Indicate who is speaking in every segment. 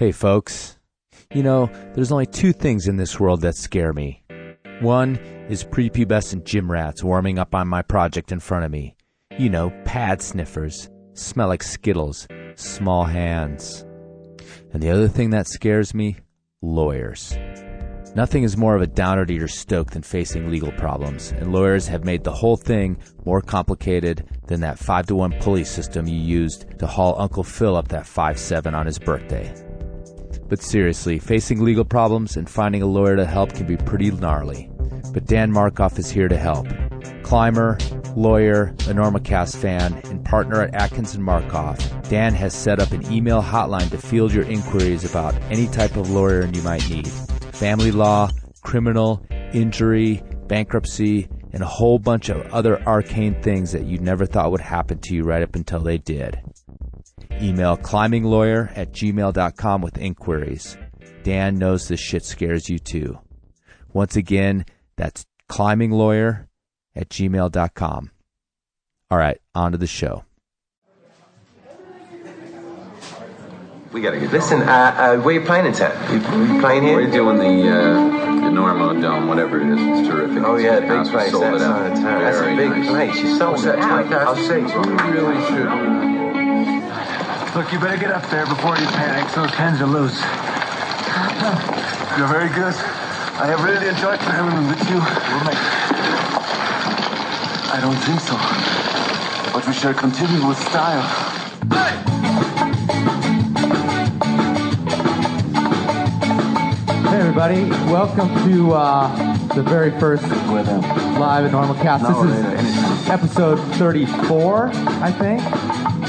Speaker 1: Hey, folks. You know, there's only two things in this world that scare me. One is prepubescent gym rats warming up on my project in front of me. You know, pad sniffers, smell like Skittles, small hands. And the other thing that scares me? Lawyers. Nothing is more of a downer to your stoke than facing legal problems, and lawyers have made the whole thing more complicated than that 5 to 1 pulley system you used to haul Uncle Phil up that 5 7 on his birthday. But seriously, facing legal problems and finding a lawyer to help can be pretty gnarly. But Dan Markoff is here to help. Climber, lawyer, Enormocast fan, and partner at Atkins and Markoff, Dan has set up an email hotline to field your inquiries about any type of lawyer you might need family law, criminal, injury, bankruptcy, and a whole bunch of other arcane things that you never thought would happen to you right up until they did. Email climbinglawyer at gmail.com with inquiries. Dan knows this shit scares you too. Once again, that's climbinglawyer at gmail.com. All right, on to the show.
Speaker 2: We gotta get
Speaker 3: Listen, uh, uh, where you playing in town? You, you playing here?
Speaker 2: We're doing the uh, the Normo Dome, whatever it is. It's terrific.
Speaker 3: Oh
Speaker 2: It's
Speaker 3: yeah,
Speaker 2: big
Speaker 3: big
Speaker 2: house. We
Speaker 3: place.
Speaker 2: sold
Speaker 3: That's
Speaker 2: it out.
Speaker 3: on the town. That's a big
Speaker 2: nice.
Speaker 3: place. You sold
Speaker 4: What's
Speaker 3: it out. I'll see.
Speaker 2: We really should.
Speaker 4: Look, you better get up there before you panic. Those pens are loose. You're very good. I have really enjoyed traveling with you. We'll make... I don't think so. But we shall continue with style.
Speaker 5: Hey everybody, welcome to uh, the very first
Speaker 4: With him.
Speaker 5: live at Enormocast.
Speaker 4: No,
Speaker 5: this is
Speaker 4: anytime.
Speaker 5: episode 34, I think.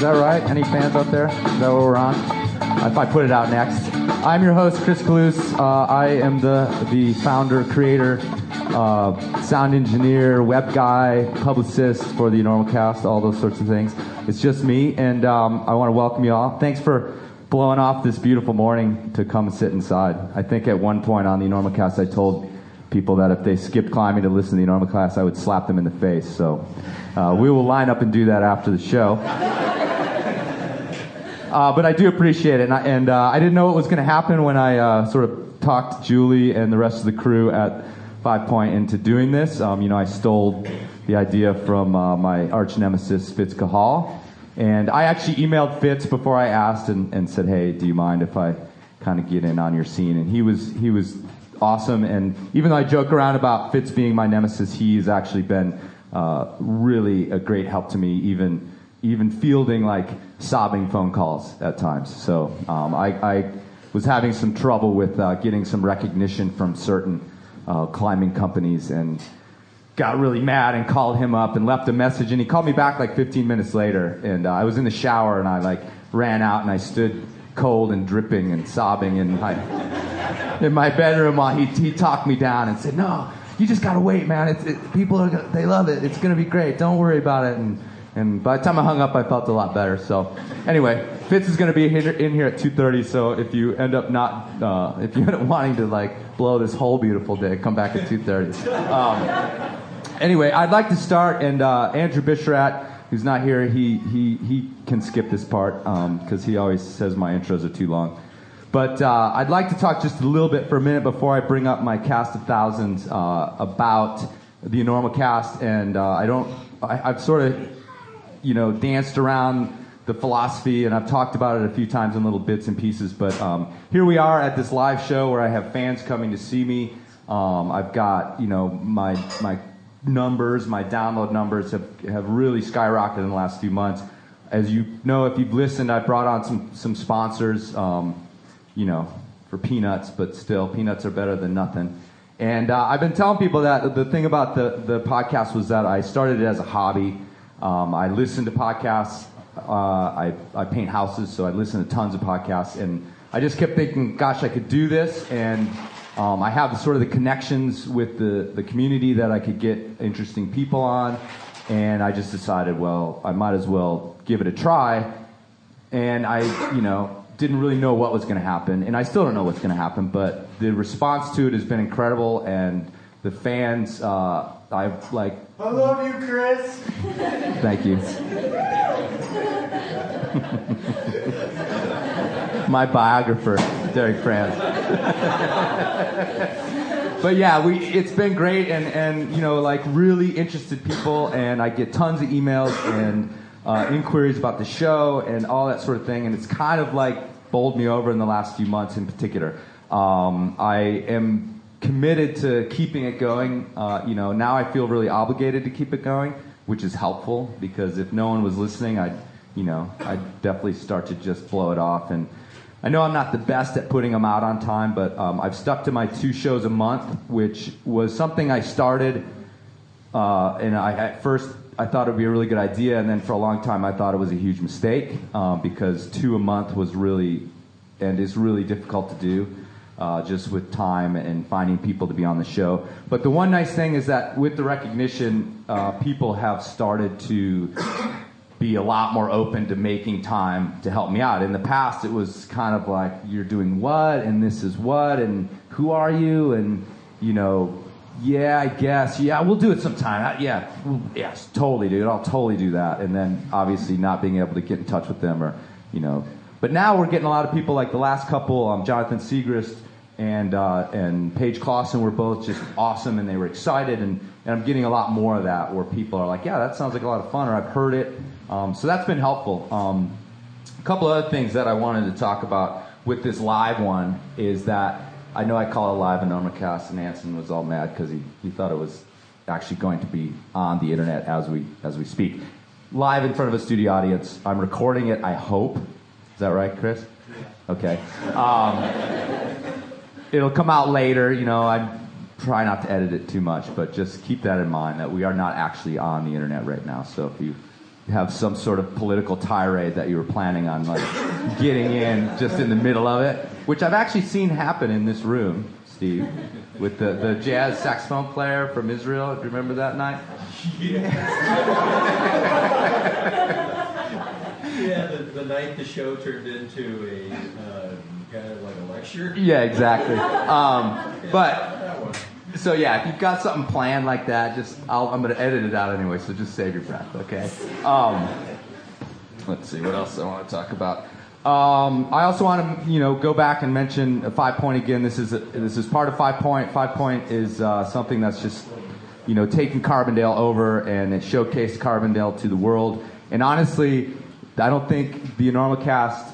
Speaker 5: Is that right? Any fans out there? Is that what we're on? If I put it out next. I'm your host, Chris Kalous. Uh, I am the, the founder, creator, uh, sound engineer, web guy, publicist for the Enormocast, all those sorts of things. It's just me, and um, I want to welcome you all. Thanks for blowing off this beautiful morning to come sit inside. I think at one point on the Enormocast, I told people that if they skipped climbing to listen to the Enormocast, I would slap them in the face. So uh, we will line up and do that after the show. Uh, but I do appreciate it, and I, and, uh, I didn't know what was going to happen when I uh, sort of talked Julie and the rest of the crew at Five Point into doing this. Um, you know, I stole the idea from uh, my arch nemesis Fitz Cahall, and I actually emailed Fitz before I asked and, and said, "Hey, do you mind if I kind of get in on your scene?" And he was he was awesome, and even though I joke around about Fitz being my nemesis, he's actually been uh, really a great help to me, even even fielding like sobbing phone calls at times. So um, I, I was having some trouble with uh, getting some recognition from certain uh, climbing companies and got really mad and called him up and left a message. And he called me back like 15 minutes later. And uh, I was in the shower and I like ran out and I stood cold and dripping and sobbing in my in my bedroom while he, he talked me down and said no you just gotta wait man. It's, it, people are they love it. It's gonna be great. Don't worry about it. And and by the time I hung up, I felt a lot better. So, anyway, Fitz is going to be in here at 2:30. So if you end up not, uh, if you end up wanting to like blow this whole beautiful day, come back at 2:30. Um, anyway, I'd like to start, and uh, Andrew Bisharat, who's not here, he he he can skip this part because he always says my intros are too long. But uh, I'd like to talk just a little bit for a minute before I bring up my cast of thousands uh, about the Enormocast, and uh, I don't, I, I've sort of you know, danced around the philosophy, and I've talked about it a few times in little bits and pieces. But um, here we are at this live show where I have fans coming to see me. Um, I've got, you know, my my numbers, my download numbers have have really skyrocketed in the last few months. As you know, if you've listened, I brought on some some sponsors, um, you know, for peanuts, but still, peanuts are better than nothing. And uh, I've been telling people that the thing about the the podcast was that I started it as a hobby. Um, I listen to podcasts. Uh, I, I paint houses, so I listen to tons of podcasts. And I just kept thinking, gosh, I could do this. And um, I have sort of the connections with the, the community that I could get interesting people on. And I just decided, well, I might as well give it a try. And I, you know, didn't really know what was going to happen. And I still don't know what's going to happen. But the response to it has been incredible. And the fans, uh, I've like
Speaker 6: I love you, Chris.
Speaker 5: Thank you. My biographer. Derek Franz. but yeah, we it's been great and and you know like really interested people and I get tons of emails and uh, inquiries about the show and all that sort of thing and it's kind of like bowled me over in the last few months in particular. Um, I am committed to keeping it going. Uh, you know now I feel really obligated to keep it going, which is helpful because if no one was listening, I'd you know I'd definitely start to just blow it off and. I know I'm not the best at putting them out on time, but um, I've stuck to my two shows a month, which was something I started. Uh, and I, at first, I thought it would be a really good idea, and then for a long time, I thought it was a huge mistake um, because two a month was really and is really difficult to do. Uh, just with time and finding people to be on the show. But the one nice thing is that with the recognition, uh, people have started to be a lot more open to making time to help me out. In the past, it was kind of like you're doing what, and this is what, and who are you, and you know, yeah, I guess, yeah, we'll do it sometime. Yeah, yes, totally, dude, I'll totally do that. And then obviously not being able to get in touch with them, or you know, but now we're getting a lot of people like the last couple, um, Jonathan Siegrist and uh, and Paige Claassen were both just awesome, and they were excited, and, and I'm getting a lot more of that where people are like, yeah, that sounds like a lot of fun, or I've heard it. Um, so that's been helpful. Um, a couple other things that I wanted to talk about with this live one is that I know I call it live Enormocast, and Anson was all mad because he, he thought it was actually going to be on the internet as we as we speak. Live in front of a studio audience. I'm recording it, I hope. Is that right, Chris? Okay. Um, it'll come out later, you know, I try not to edit it too much, but just keep that in mind that we are not actually on the internet right now. So if you have some sort of political tirade that you were planning on like getting in just in the middle of it, which I've actually seen happen in this room, Steve, with the, the jazz saxophone player from Israel. Do you remember that night?
Speaker 6: Yeah, the, the night the show turned into a uh, kind of like a lecture.
Speaker 5: Yeah, exactly. Um, but So yeah, if you've got something planned like that, just I'll, I'm going to edit it out anyway. So just save your breath, okay? Um, let's see what else I want to talk about. Um, I also want to you know go back and mention Five Point again. This is a, this is part of Five Point. Five Point is uh, something that's just you know taking Carbondale over and it showcased Carbondale to the world. And honestly, I don't think the Enormocast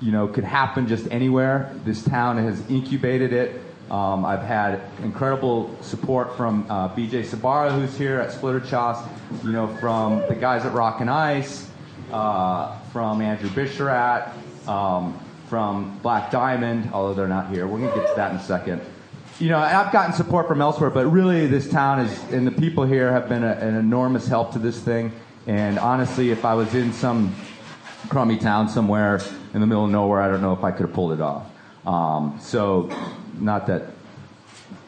Speaker 5: you know, could happen just anywhere. This town has incubated it. Um, I've had incredible support from uh, BJ Sbarra, who's here at Splitter Choss, you know, from the guys at Rock and Ice, uh, from Andrew Bisharat, um, from Black Diamond, although they're not here. We're going to get to that in a second. You know, I've gotten support from elsewhere, but really this town is, and the people here have been a, an enormous help to this thing. And honestly, if I was in some crummy town somewhere in the middle of nowhere. I don't know if I could have pulled it off. Um, so, not that,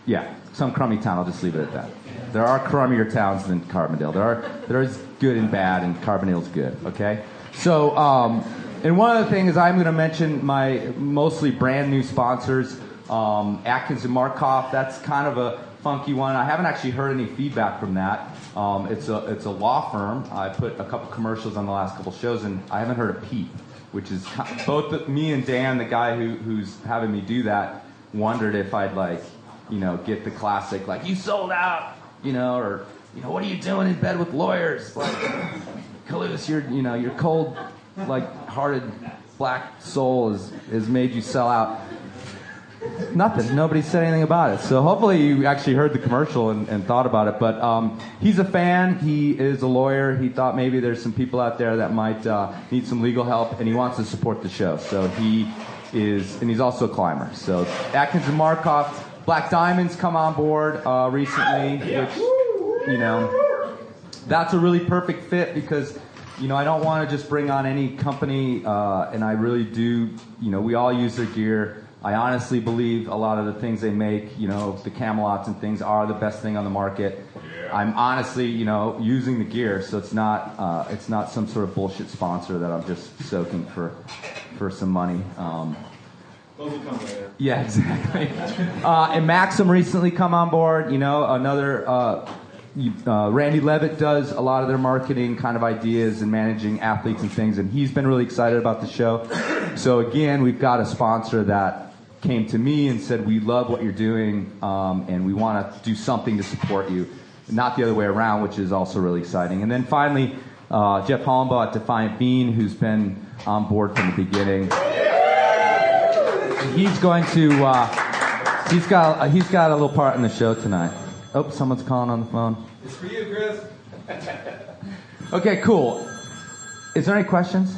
Speaker 5: yeah, some crummy town. I'll just leave it at that. There are crummier towns than Carbondale. There are there is good and bad, and Carbondale's good. Okay, so um, and one other thing is I'm going to mention my mostly brand new sponsors, um, Atkins and Markoff. That's kind of a funky one. I haven't actually heard any feedback from that. Um, it's a it's a law firm. I put a couple commercials on the last couple shows, and I haven't heard a peep. Which is both the, me and Dan, the guy who, who's having me do that, wondered if I'd like, you know, get the classic like you sold out, you know, or you know, what are you doing in bed with lawyers? Like, Kalous, your you know, your cold, like hearted black soul has has made you sell out. Nothing. Nobody said anything about it. So hopefully you actually heard the commercial and, and thought about it. But um, he's a fan. He is a lawyer. He thought maybe there's some people out there that might uh, need some legal help, and he wants to support the show. So he is, and he's also a climber. So Atkins and Markoff, Black Diamonds come on board uh, recently, which you know that's a really perfect fit because you know I don't want to just bring on any company, uh, and I really do. You know, we all use their gear. I honestly believe a lot of the things they make, you know, the Camalots and things are the best thing on the market. I'm honestly, you know, using the gear, so it's not uh, it's not some sort of bullshit sponsor that I'm just soaking for for some money. Um,
Speaker 6: Those will come later.
Speaker 5: yeah, exactly. Uh, and Maxim recently come on board. You know, another uh, uh, Randy Leavitt does a lot of their marketing kind of ideas and managing athletes and things, and he's been really excited about the show. So again, we've got a sponsor that came to me and said, "We love what you're doing, um, and we want to do something to support you." Not the other way around, which is also really exciting. And then finally, uh, Jeff Hollenbaugh at Defiant Bean, who's been on board from the beginning. He's going to. Uh, he's got. Uh, he's got a little part in the show tonight. Oh, someone's calling on the phone.
Speaker 6: It's for you, Chris.
Speaker 5: Okay, cool. Is there any questions?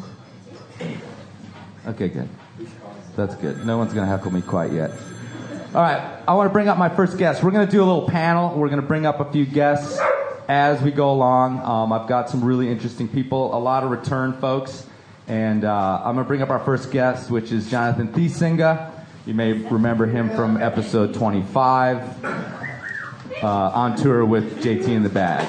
Speaker 5: Okay, good. That's good. No one's going to heckle me quite yet. All right, I want to bring up my first guest. We're going to do a little panel. We're going to bring up a few guests as we go along. Um, I've got some really interesting people, a lot of return folks. And uh, I'm going to bring up our first guest, which is Jonathan Thesenga. You may remember him from episode 25, uh, on tour with JT in the Bag.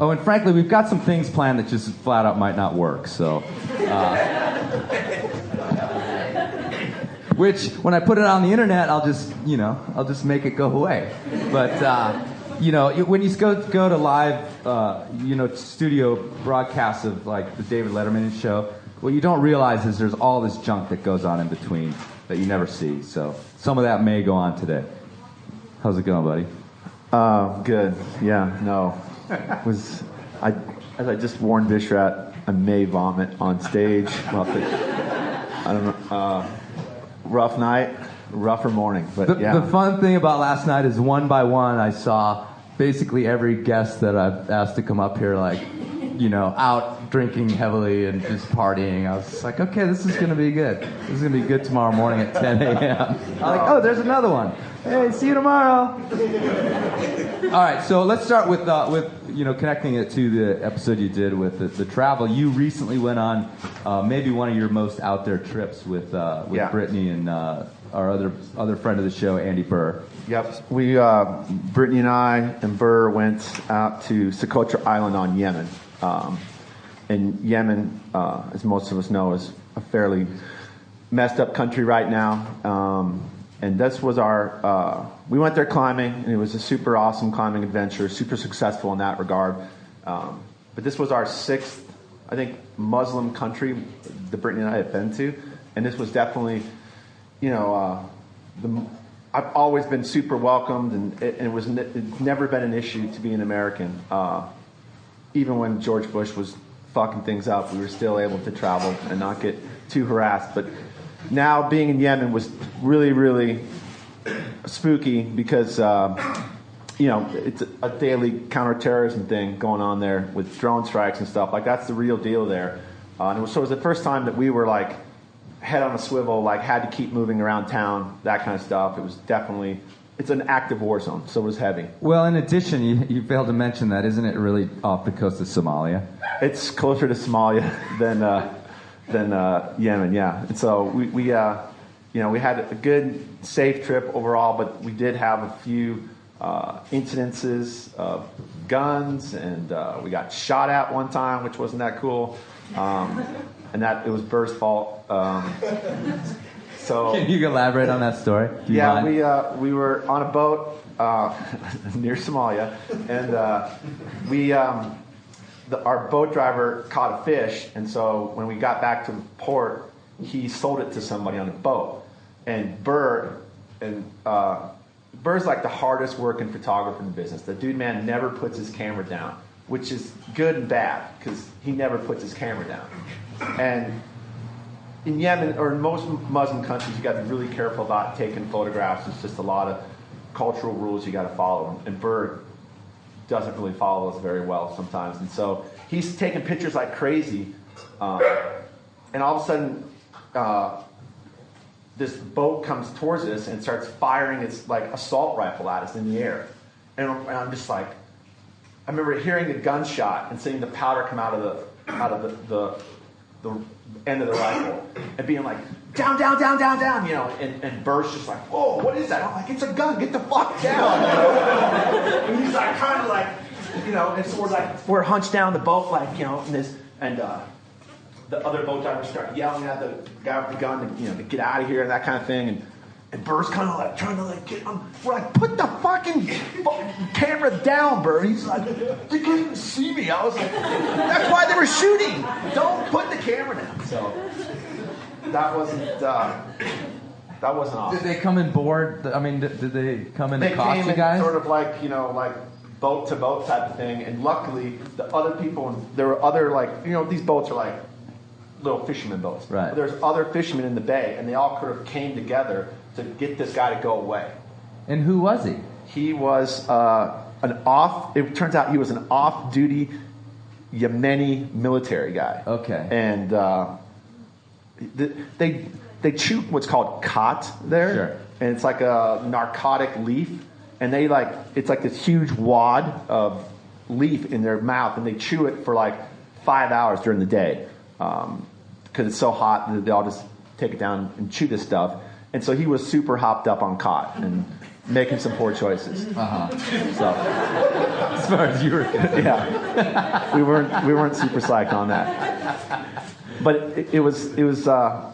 Speaker 5: Oh, and frankly, we've got some things planned that just flat out might not work. So, uh, which when I put it on the internet, I'll just you know I'll just make it go away. But uh, you know when you go go to live uh, you know studio broadcasts of like the David Letterman show, what you don't realize is there's all this junk that goes on in between that you never see. So some of that may go on today. How's it going, buddy?
Speaker 7: Uh, good. Yeah. No. Was I? As I just warned Bisharat, I may vomit on stage. I don't know. Uh, rough night, rougher morning, but
Speaker 5: The,
Speaker 7: yeah.
Speaker 5: the fun thing about last night is one by one, I saw basically every guest that I've asked to come up here, like, you know, out drinking heavily and just partying. I was like, okay, this is going to be good. This is going to be good tomorrow morning at 10 a.m. I'm like, oh, there's another one. Hey, see you tomorrow. All right, so let's start with uh, with you know connecting it to the episode you did with the, the travel. You recently went on uh, maybe one of your most out there trips with uh, with
Speaker 7: Yeah.
Speaker 5: Brittany and uh, our other other friend of the show, Andy Burr.
Speaker 7: Yep. We, uh, Brittany and I and Burr went out to Socotra Island on Yemen. Um, and Yemen, uh, as most of us know, is a fairly messed up country right now. Um, and this was our, uh, we went there climbing, and it was a super awesome climbing adventure, super successful in that regard. Um, but this was our sixth, I think, Muslim country that Brittany and I had been to. And this was definitely, you know, uh, the, I've always been super welcomed, and it, and it was ne- never been an issue to be an American. Uh, even when George Bush was fucking things up, we were still able to travel and not get too harassed. But now being in Yemen was really, really spooky because, uh, you know, it's a daily counterterrorism thing going on there with drone strikes and stuff. Like, that's the real deal there. Uh, and it was, so it was the first time that we were like head on a swivel, like had to keep moving around town, that kind of stuff. It was definitely, it's an active war zone, so it was heavy.
Speaker 5: Well, in addition, you, you failed to mention that, isn't it really off the coast of Somalia?
Speaker 7: It's closer to Somalia than uh, than uh, Yemen, yeah. And so we, we uh, you know, we had a good, safe trip overall, but we did have a few uh, incidences of guns, and uh, we got shot at one time, which wasn't that cool. Um, and that it was Burr's fault. Um, so
Speaker 5: Can you elaborate on that story?
Speaker 7: Yeah,
Speaker 5: mind?
Speaker 7: we uh, we were on a boat uh, near Somalia, and uh, we um, the, our boat driver caught a fish, and so when we got back to port, he sold it to somebody on a boat, and Burr and uh, Burr's like the hardest working photographer in the business. The dude man never puts his camera down, which is good and bad because he never puts his camera down, and in Yemen or in most Muslim countries, you got to be really careful about taking photographs. It's just a lot of cultural rules you got to follow. And Burr doesn't really follow those very well sometimes. And so he's taking pictures like crazy. Um, and all of a sudden, uh, this boat comes towards us and starts firing its like assault rifle at us in the air. And, and I'm just like, I remember hearing the gunshot and seeing the powder come out of the out of the, the the end of the rifle and being like, down, down, down, down, down, you know, and, and Burr's just like, whoa, what is that? I'm like, it's a gun, get the fuck down, and he's like, kind of like, you know, and so we're like, we're hunched down the boat, like, you know, and this, and uh, the other boat divers start yelling at the guy with the gun, to, you know, to get out of here and that kind of thing, and And Burr's kind of like trying to like get him. We're like, put the fucking camera down, Burr. He's like, they can't even see me. I was like, that's why they were shooting. Don't put the camera down. So that wasn't uh, that wasn't awesome.
Speaker 5: Did they come in board? I mean, did, did they come in
Speaker 7: They
Speaker 5: and cost
Speaker 7: came
Speaker 5: you guys?
Speaker 7: sort of like you know like boat to boat type of thing, and luckily the other people there were other like you know these boats are like little fishermen boats.
Speaker 5: Right.
Speaker 7: There's other fishermen in the bay, and they all kind of came together to get this guy to go away.
Speaker 5: and who was he?
Speaker 7: He was uh, an off. It turns out he was an off-duty Yemeni military guy.
Speaker 5: Okay.
Speaker 7: And uh, they they chew what's called khat there,
Speaker 5: Sure.
Speaker 7: and it's like a narcotic leaf, and they like it's like this huge wad of leaf in their mouth, and they chew it for like five hours during the day because it's so hot that they all just take it down and chew this stuff. And so he was super hopped up on khat and making some poor choices. Uh-huh. So
Speaker 5: As far as you were concerned.
Speaker 7: yeah, we weren't we weren't super psyched on that. But it, it was it was uh,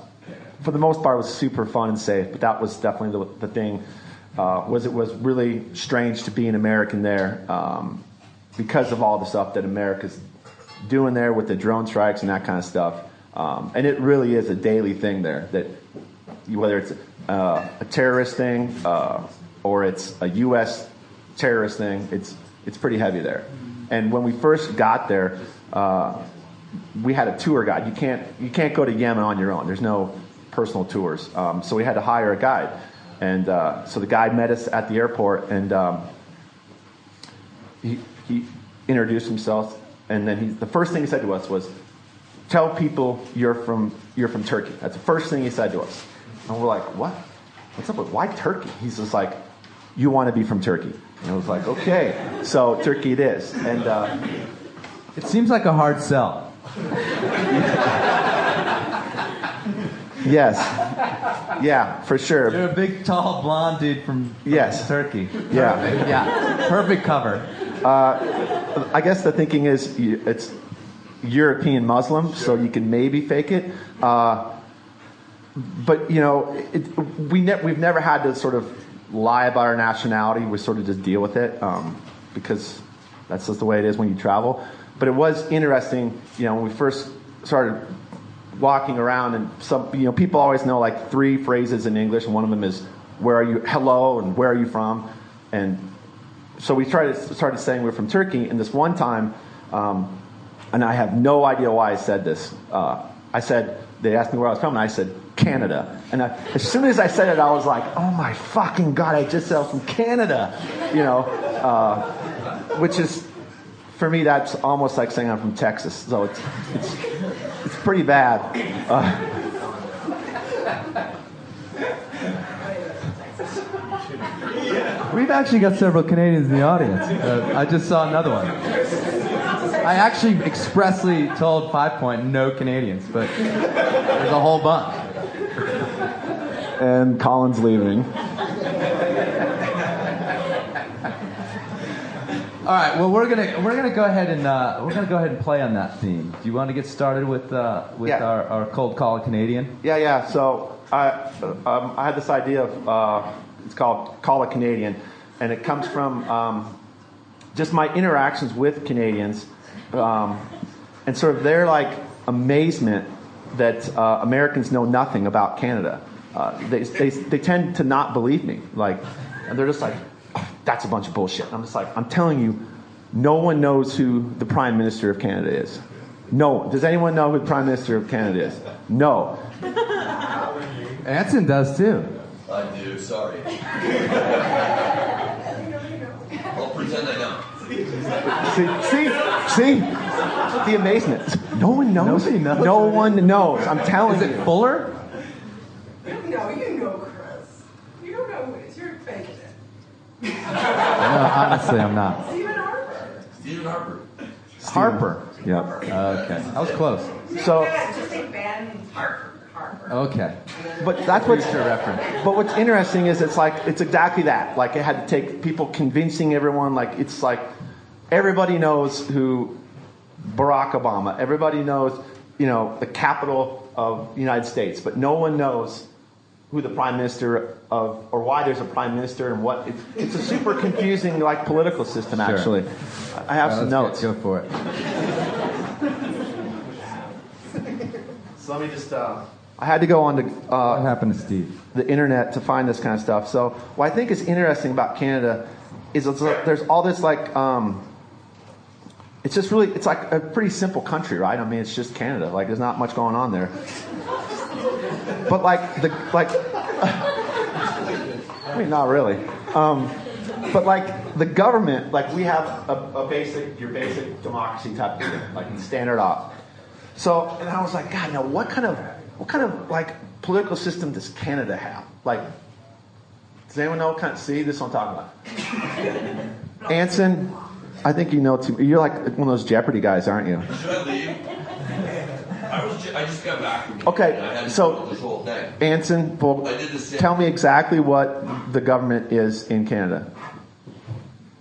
Speaker 7: for the most part it was super fun and safe. But that was definitely the, the thing. Uh, was it was really strange to be an American there um, because of all the stuff that America's doing there with the drone strikes and that kind of stuff. Um, and it really is a daily thing there that whether it's uh, a terrorist thing uh, or it's a U.S. terrorist thing, it's it's pretty heavy there. And when we first got there, uh, we had a tour guide. You can't you can't go to Yemen on your own. There's no personal tours, um, so we had to hire a guide. And uh, so the guide met us at the airport, and um, he, he introduced himself, and then he, the first thing he said to us was, "Tell people you're from you're from Turkey." That's the first thing he said to us, and we're like, "What? What's up with why Turkey?" He's just like, "You want to be from Turkey?" And I was like, "Okay, so Turkey it is." And uh,
Speaker 5: It seems like a hard sell.
Speaker 7: yes, yeah, for sure,
Speaker 5: You're a big, tall, blonde dude from, from
Speaker 7: Yes.
Speaker 5: Turkey.
Speaker 7: yeah.
Speaker 5: Yeah, perfect cover.
Speaker 7: I guess the thinking is it's European Muslim, so you can maybe fake it. Uh, but you know, it, we ne- we've never had to sort of lie about our nationality. We sort of just deal with it um, because that's just the way it is when you travel. But it was interesting, you know, when we first started walking around, and some you know people always know like three phrases in English, and one of them is "Where are you? Hello," and "Where are you from?" and so we started started saying we're from Turkey. And this one time, um, and I have no idea why I said this. Uh, I said they asked me where I was from, and I said Canada. And I, as soon as I said it, I was like, "Oh my fucking god! I just was from Canada," you know, uh, which is for me that's almost like saying I'm from Texas. So it's it's it's pretty bad. Uh,
Speaker 5: We've actually got several Canadians in the audience. Uh, I just saw another one. I actually expressly told Five Point no Canadians, but there's a whole bunch.
Speaker 7: And Colin's leaving.
Speaker 5: All right. Well, we're gonna we're gonna go ahead and uh, we're gonna go ahead and play on that theme. Do you want to get started with uh, with
Speaker 7: Yeah.
Speaker 5: our, our cold call Canadian?
Speaker 7: Yeah, yeah. So I, um, I had this idea of uh, it's called Call a Canadian, and it comes from um, just my interactions with Canadians, um, and sort of their like amazement that uh, Americans know nothing about Canada. Uh, they, they they tend to not believe me, like, and they're just like, "Oh, that's a bunch of bullshit. And I'm just like, I'm telling you, no one knows who the Prime Minister of Canada is. No one. Does anyone know who the Prime Minister of Canada is? No.
Speaker 5: Anson does too.
Speaker 8: I do, sorry. I'll pretend I don't.
Speaker 7: See, see, see, the amazement. No one knows.
Speaker 5: Nobody knows.
Speaker 7: No one knows. I'm telling
Speaker 5: Is
Speaker 7: you.
Speaker 5: it Fuller?
Speaker 9: No, you know Chris. You don't know who it is. You're faking it.
Speaker 5: No, honestly, I'm not.
Speaker 9: Stephen Harper.
Speaker 8: Stephen Harper.
Speaker 5: Harper.
Speaker 7: Yep.
Speaker 5: Okay, that was close.
Speaker 7: So,
Speaker 9: Ben, just say Ben Harper. Harper.
Speaker 5: Okay,
Speaker 7: but that's what's.
Speaker 5: future reference.
Speaker 7: But what's interesting is it's like it's exactly that. Like it had to take people convincing everyone. Like it's like everybody knows who Barack Obama. Everybody knows, you know, the capital of the United States, but no one knows who the prime minister of, or why there's a prime minister and what. It's, it's a super confusing like political system.
Speaker 5: Sure.
Speaker 7: Actually, I have
Speaker 5: Yeah,
Speaker 7: some notes.
Speaker 5: Go, go for it.
Speaker 7: So let me just. Uh, I had to go on to
Speaker 5: What
Speaker 7: uh,
Speaker 5: happened to Steve?
Speaker 7: the internet to find this kind of stuff. So what I think is interesting about Canada is it's like, there's all this like. Um, it's just really, it's like a pretty simple country, right? I mean, it's just Canada. Like, there's not much going on there. But like the like, I mean, not really. Um, but like the government, like we have a, a basic, your basic democracy type of thing, like standard op. So, and I was like, God, now what kind of, what kind of like political system does Canada have? Like, does anyone know? Kind of see this? Is what I'm talking about. Anson, I think you know too. You're like one of those Jeopardy guys, aren't you?
Speaker 8: Should I leave? I was. Ju- I just got back from.
Speaker 7: Okay,
Speaker 8: I had to
Speaker 7: so-
Speaker 8: this whole thing.
Speaker 7: Anson, well,
Speaker 8: I did the same.
Speaker 7: tell me exactly what the government is in Canada.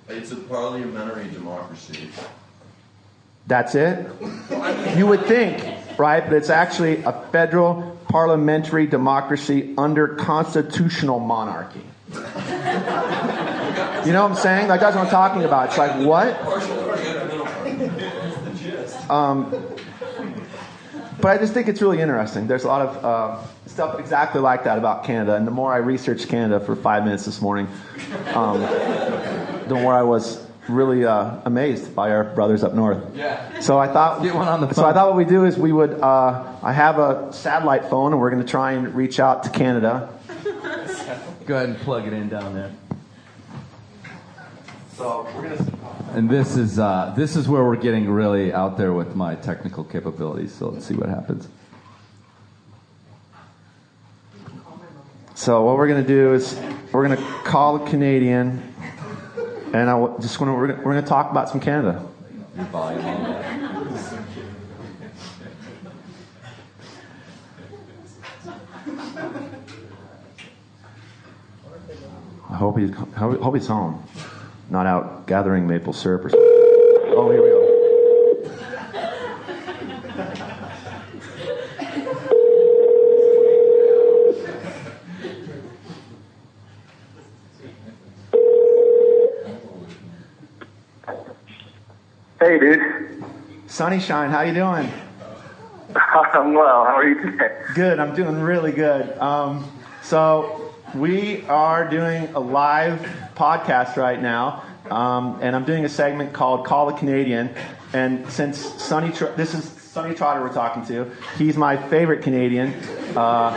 Speaker 8: It's a parliamentary democracy.
Speaker 7: That's it? You would think, right? But it's actually a federal parliamentary democracy under constitutional monarchy. You know what I'm saying? Like that's what I'm talking about. It's like what? Um, but I just think it's really interesting. There's a lot of uh, stuff exactly like that about Canada, and the more I researched Canada for five minutes this morning, um, the more I was really uh, amazed by our brothers up north.
Speaker 5: Yeah.
Speaker 7: So I thought,
Speaker 5: Get one on the phone.
Speaker 7: so I thought what we do is we would. Uh, I have a satellite phone, and we're going to try and reach out to Canada.
Speaker 5: Go ahead and plug it in down there.
Speaker 7: So we're to.
Speaker 5: And this is uh, this is where we're getting really out there with my technical capabilities. So let's see what happens.
Speaker 7: So what we're going to do is we're going to call a Canadian, and I w- just want to we're going to talk about some Canada. I hope he's hope he's home, not out gathering maple syrup or something. Oh, here we go.
Speaker 10: Hey, dude.
Speaker 7: Sunnyshine, how you doing?
Speaker 10: I'm well. How are you today?
Speaker 7: Good. I'm doing really good. Um, so we are doing a live podcast right now, um, and I'm doing a segment called "Call the Canadian." And since Sonnie, Tr- this is Sonnie Trotter we're talking to. He's my favorite Canadian. Uh,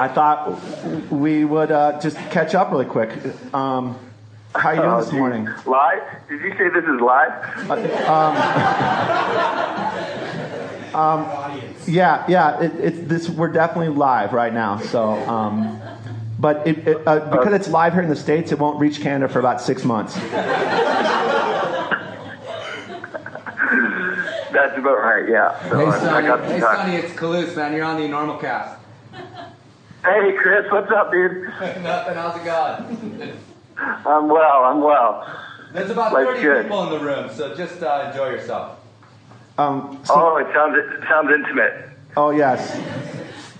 Speaker 7: I thought we would uh, just catch up really quick. Um, how you doing
Speaker 10: Oh,
Speaker 7: this morning?
Speaker 10: Live? Did you say this is live?
Speaker 7: Yeah, yeah. It, it's this. We're definitely live right now. So, um, but it, it, uh, because it's live here in the states, it won't reach Canada for about six months.
Speaker 10: That's about right. Yeah. So
Speaker 11: Hey,
Speaker 10: I, I got
Speaker 11: Hey,
Speaker 10: time.
Speaker 11: Sonnie, it's Kalous, man. You're on the Enormocast.
Speaker 10: Hey, Chris. What's up, dude?
Speaker 11: Nothing. How's it going?
Speaker 10: I'm well. I'm well.
Speaker 11: There's about
Speaker 10: Life's
Speaker 11: 30
Speaker 10: good.
Speaker 11: people in the room, so just uh, enjoy yourself.
Speaker 7: Um, so,
Speaker 10: Oh, it sounds it sounds intimate.
Speaker 7: oh yes.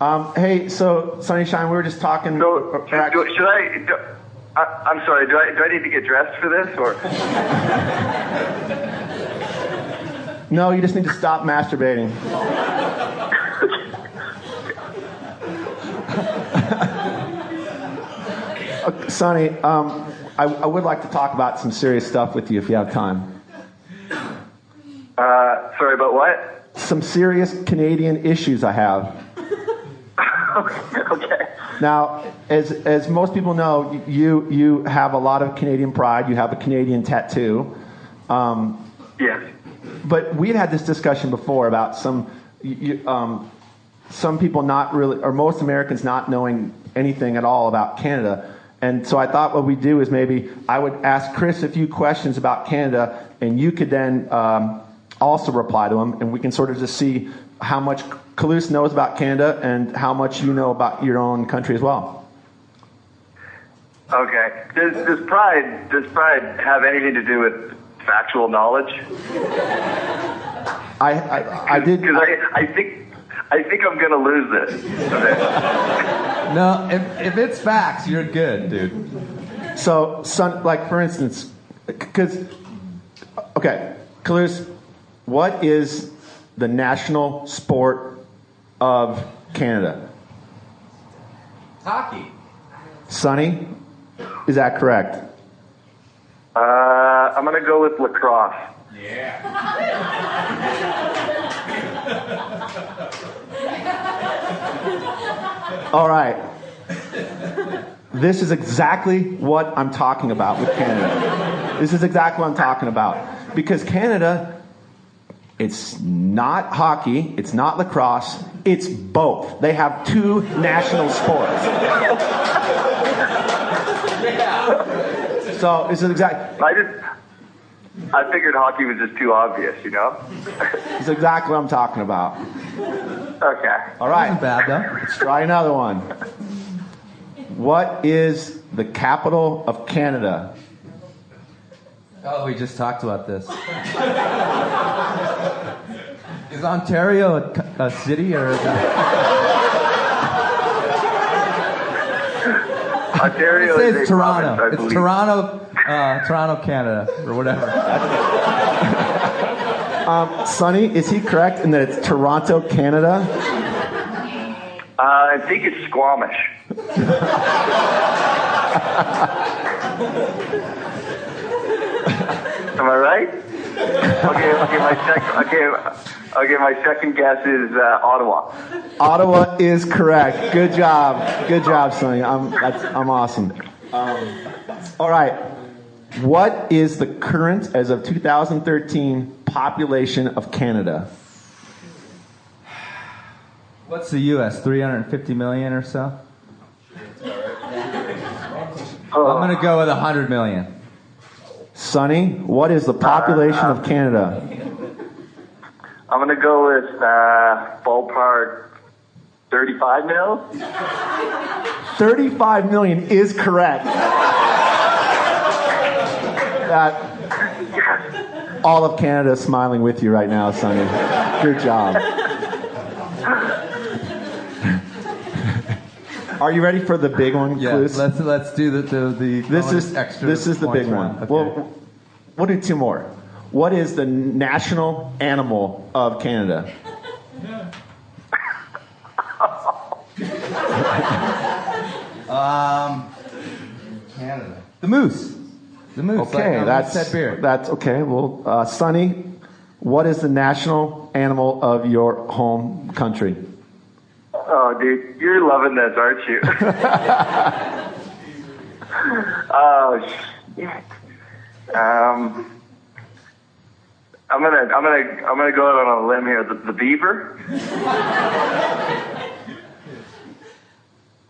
Speaker 7: Um, hey, so Sunnyshine, we were just talking.
Speaker 10: So
Speaker 7: or- or
Speaker 10: should, do, should I? Do, I? I'm sorry. Do I do I need to get dressed for this or?
Speaker 7: no, you just need to stop masturbating. Uh, Sonnie, um, I, I would like to talk about some serious stuff with you if you have time.
Speaker 10: Uh, sorry about what?
Speaker 7: Some serious Canadian issues I have.
Speaker 10: okay.
Speaker 7: Now, as as most people know, you you have a lot of Canadian pride. You have a Canadian tattoo. Um,
Speaker 10: Yes.
Speaker 7: but we've had this discussion before about some you- um, some people not really, or most Americans not knowing anything at all about Canada. And so I thought what we'd do is maybe I would ask Chris a few questions about Canada, and you could then um, also reply to them, and we can sort of just see how much Kalous knows about Canada and how much you know about your own country as well.
Speaker 10: Okay. Does does pride does pride have anything to do with factual knowledge?
Speaker 7: I I, I did.
Speaker 10: Because I, I think I think I'm gonna lose this.
Speaker 5: No, if, if it's facts, you're good, dude.
Speaker 7: So, son, like for instance, because okay, Kalous, what is the national sport of Canada?
Speaker 11: Hockey.
Speaker 7: Sonnie, is that correct?
Speaker 10: Uh, I'm gonna go with lacrosse. Yeah.
Speaker 7: All right. This is exactly what I'm talking about with Canada. This is exactly what I'm talking about. Because Canada, it's not hockey, it's not lacrosse, it's both. They have two national sports. So this is exactly
Speaker 10: I just, I figured hockey was just too obvious, you know.
Speaker 7: It's exactly what I'm talking about.
Speaker 10: Okay.
Speaker 7: All right.
Speaker 5: Bad though.
Speaker 7: Let's try another one. What is the capital of Canada?
Speaker 5: Oh, we just talked about this. Is Ontario a, a city or? Is
Speaker 10: Ontario
Speaker 5: Say
Speaker 10: is
Speaker 5: it's
Speaker 10: a province, I
Speaker 5: Toronto. It's. Toronto, uh, Toronto, Canada, or whatever.
Speaker 7: Um, Sonnie, is he correct in that it's Toronto, Canada?
Speaker 10: Uh, I think it's Squamish. Am I right? Okay, okay. My second, okay, okay. My second guess is uh, Ottawa.
Speaker 7: Ottawa is correct. Good job. Good job, Sonnie. I'm, that's, I'm awesome. Um, all right. What is the current, as of 2013, population of Canada?
Speaker 5: What's the U.S. 350 million or so? I'm gonna go with 100 million.
Speaker 7: Sonnie, what is the population of Canada?
Speaker 10: I'm gonna go with uh, ballpark 35 mil.
Speaker 7: 35 million is correct. That all of Canada is smiling with you right now, Sonnie. Good job. Are you ready for the big one,
Speaker 5: Yeah,
Speaker 7: Clues?
Speaker 5: let's let's do the the, the
Speaker 7: This is
Speaker 5: extra.
Speaker 7: this is the
Speaker 5: points
Speaker 7: big one.
Speaker 5: round. Okay.
Speaker 7: Well, we'll do two more. What is the national animal of Canada?
Speaker 5: um, Canada. The moose. The moose.
Speaker 7: Okay,
Speaker 5: like, um,
Speaker 7: that's
Speaker 5: said beer.
Speaker 7: that's okay. Well, uh, Sonnie, what is the national animal of your home country?
Speaker 10: Oh, dude, you're loving this, aren't you? oh shit. Um, I'm gonna, I'm gonna, I'm gonna go out on a limb here. The, the beaver.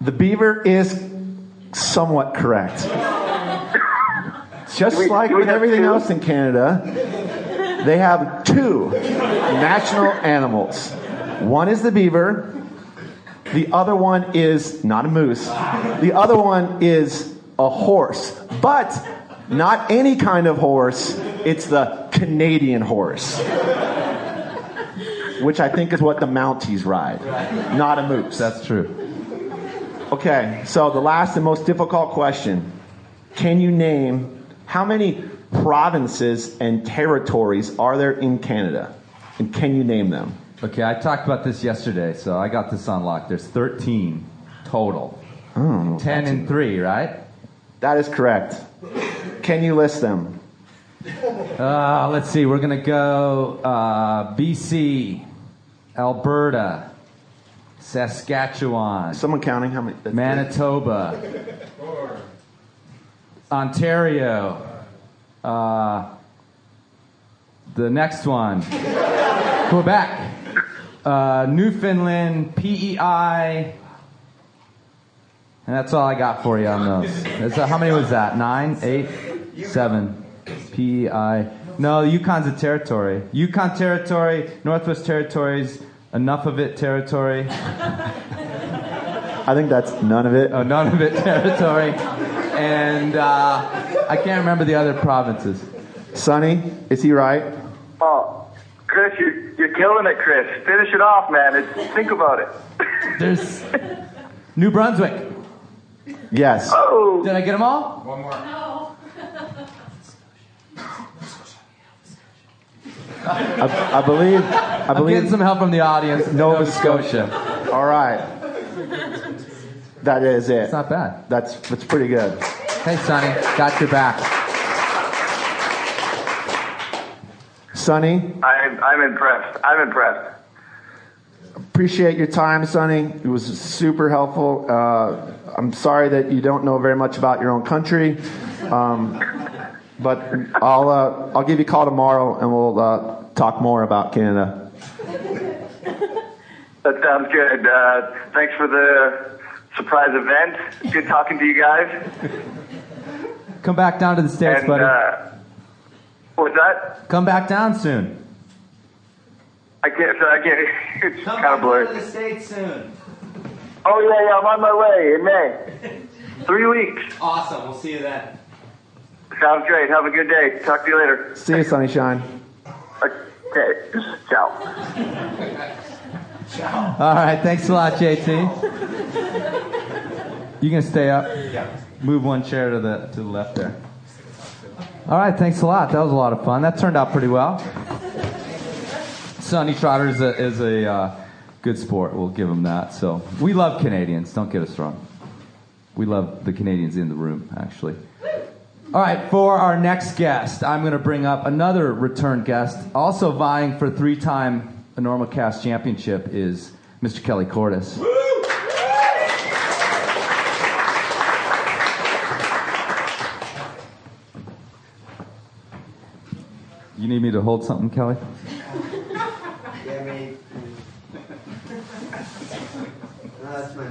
Speaker 7: The beaver is somewhat correct. Just
Speaker 10: we-
Speaker 7: like with everything
Speaker 10: two?
Speaker 7: else in Canada, they have two national animals. One is the beaver. The other one is not a moose. The other one is a horse, but not any kind of horse. It's the Canadian horse, which I think is what the Mounties ride, not a moose.
Speaker 5: That's true.
Speaker 7: Okay, so the last and most difficult question. Can you name how many provinces and territories are there in Canada? And can you name them?
Speaker 5: Okay, I talked about this yesterday, so I got this on lock. There's 13 total.
Speaker 7: Oh,
Speaker 5: 10 and 3, right?
Speaker 7: That is correct. Can you list them?
Speaker 5: Uh, let's see. We're going to go uh, BC, Alberta, Saskatchewan,
Speaker 7: Someone counting how many?
Speaker 5: Manitoba, Ontario, uh, the next one, Quebec, uh, Newfoundland, PEI, and that's all I got for you on those. That's, how many was that? Nine, eight, seven. PEI. No, Yukon's a territory. Yukon territory, Northwest Territories, Nunavut territory.
Speaker 7: I think that's Nunavut.
Speaker 5: Oh, Nunavut territory. And uh, I can't remember the other provinces.
Speaker 7: Sonnie, is he right?
Speaker 10: Oh, Chris, you're, you're killing it, Chris. Finish it off, man. It's, think about it.
Speaker 5: There's New Brunswick.
Speaker 7: Yes.
Speaker 10: Oh.
Speaker 5: Did I get them all?
Speaker 12: One more.
Speaker 7: I, I believe. I
Speaker 5: I'm
Speaker 7: believe
Speaker 5: getting some help from the audience.
Speaker 7: Nova Scotia. All right. That is it.
Speaker 5: It's not bad.
Speaker 7: That's that's pretty good.
Speaker 5: Hey, Sonnie, got your back.
Speaker 7: Sonnie,
Speaker 10: I'm, I'm impressed. I'm impressed.
Speaker 7: appreciate your time, Sonnie. It was super helpful. Uh, I'm sorry that you don't know very much about your own country, um, but I'll uh, I'll give you a call tomorrow and we'll uh, talk more about Canada.
Speaker 10: That sounds good. Uh, thanks for the surprise event. Good talking to you guys.
Speaker 5: Come back down to the States,
Speaker 10: And
Speaker 5: buddy.
Speaker 10: uh, what's that?
Speaker 5: Come back down soon.
Speaker 10: I can't. I can't. It's kind of blurry.
Speaker 12: the States soon.
Speaker 10: Oh yeah, yeah. I'm on my way in May. Three weeks.
Speaker 12: Awesome. We'll see you then.
Speaker 10: Sounds great. Have a good day. Talk to you later.
Speaker 7: See you, Sunnyshine.
Speaker 10: Okay. Ciao.
Speaker 5: All right, thanks a lot, JT. You can stay up.
Speaker 12: Yeah.
Speaker 5: Move one chair to the to the left there. All right, thanks a lot. That was a lot of fun. That turned out pretty well. Sonnie Trotter is a, is a uh, good sport. We'll give him that. So we love Canadians. Don't get us wrong. We love the Canadians in the room, actually. All right, for our next guest, I'm going to bring up another return guest, also vying for three-time Enormocast championship, is Mr. Kelly Cordes. You need me to hold something, Kelly?
Speaker 13: Yeah, me. No, that's my.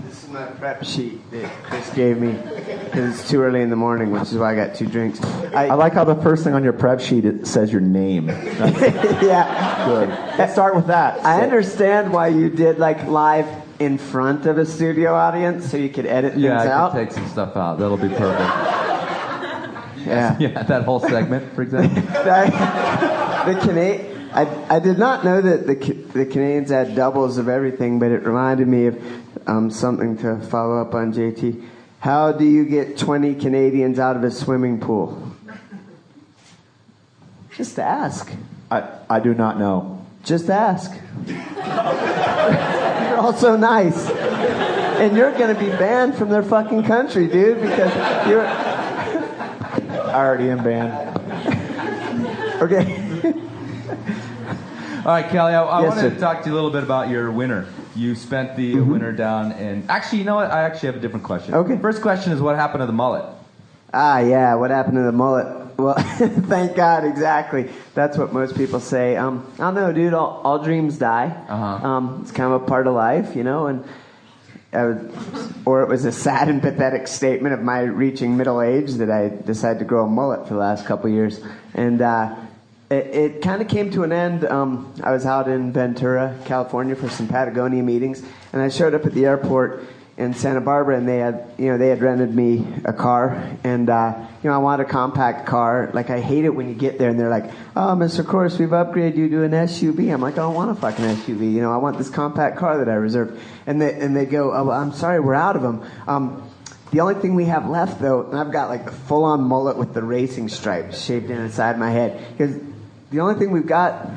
Speaker 13: This is my prep sheet that Chris gave me because it's too early in the morning, which is why I got two drinks. I,
Speaker 7: I like how the first thing on your prep sheet it says your name.
Speaker 13: yeah.
Speaker 7: Good. Let's start with that.
Speaker 13: I understand why you did like live in front of a studio audience so you could edit things
Speaker 5: Yeah, I
Speaker 13: out.
Speaker 5: can take some stuff out. That'll be perfect.
Speaker 13: Yeah.
Speaker 5: Yeah, that whole segment, for example.
Speaker 13: the Cana- I, I did not know that the the Canadians had doubles of everything, but it reminded me of um, something to follow up on. JT, how do you get 20 Canadians out of a swimming pool? Just ask.
Speaker 7: I, I do not know.
Speaker 13: Just ask. you're all so nice, and you're going to be banned from their fucking country, dude, because you're.
Speaker 7: I already am banned.
Speaker 13: Okay.
Speaker 5: All right, Kelly, I, I
Speaker 13: Yes,
Speaker 5: wanted
Speaker 13: sir.
Speaker 5: to talk to you a little bit about your winter. You spent the
Speaker 13: Mm-hmm.
Speaker 5: winter down in. Actually, you know what? I actually have a different question.
Speaker 13: Okay.
Speaker 5: First question is what happened to the mullet?
Speaker 13: Ah, yeah. What happened to the mullet? Well, thank God. Exactly. That's what most people say. Um, I don't know, dude. All, all dreams die.
Speaker 5: Uh-huh.
Speaker 13: Um, it's kind of a part of life, you know. And I was, or it was a sad and pathetic statement of my reaching middle age that I decided to grow a mullet for the last couple years. And uh, it, it kind of came to an end. Um, I was out in Ventura, California, for some Patagonia meetings, and I showed up at the airport in Santa Barbara, and they had, you know, they had rented me a car, and uh, you know, I wanted a compact car. Like I hate it when you get there and they're like, "Oh, Mr. Course, we've upgraded you to an SUV." I'm like, "I don't want a fucking SUV. You know, I want this compact car that I reserved." And they and they go, "Oh, I'm sorry, we're out of them." Um, the only thing we have left, though, and I've got like the full-on mullet with the racing stripes shaved in inside my head, because the only thing we've got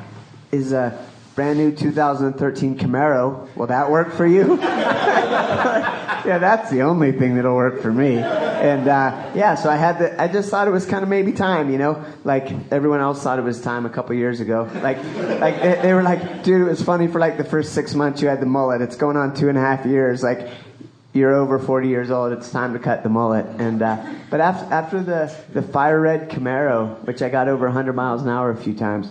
Speaker 13: is a brand new 2013 Camaro. Will that work for you? yeah, that's the only thing that'll work for me. And uh, yeah, so I had to. I just thought it was kind of maybe time, you know, like everyone else thought it was time a couple years ago. Like, like they, they were like, dude, it was funny for like the first six months you had the mullet. It's going on two and a half years. Like, you're over 40 years old. It's time to cut the mullet. And uh, but after after the the fire red Camaro, which I got over 100 miles an hour a few times.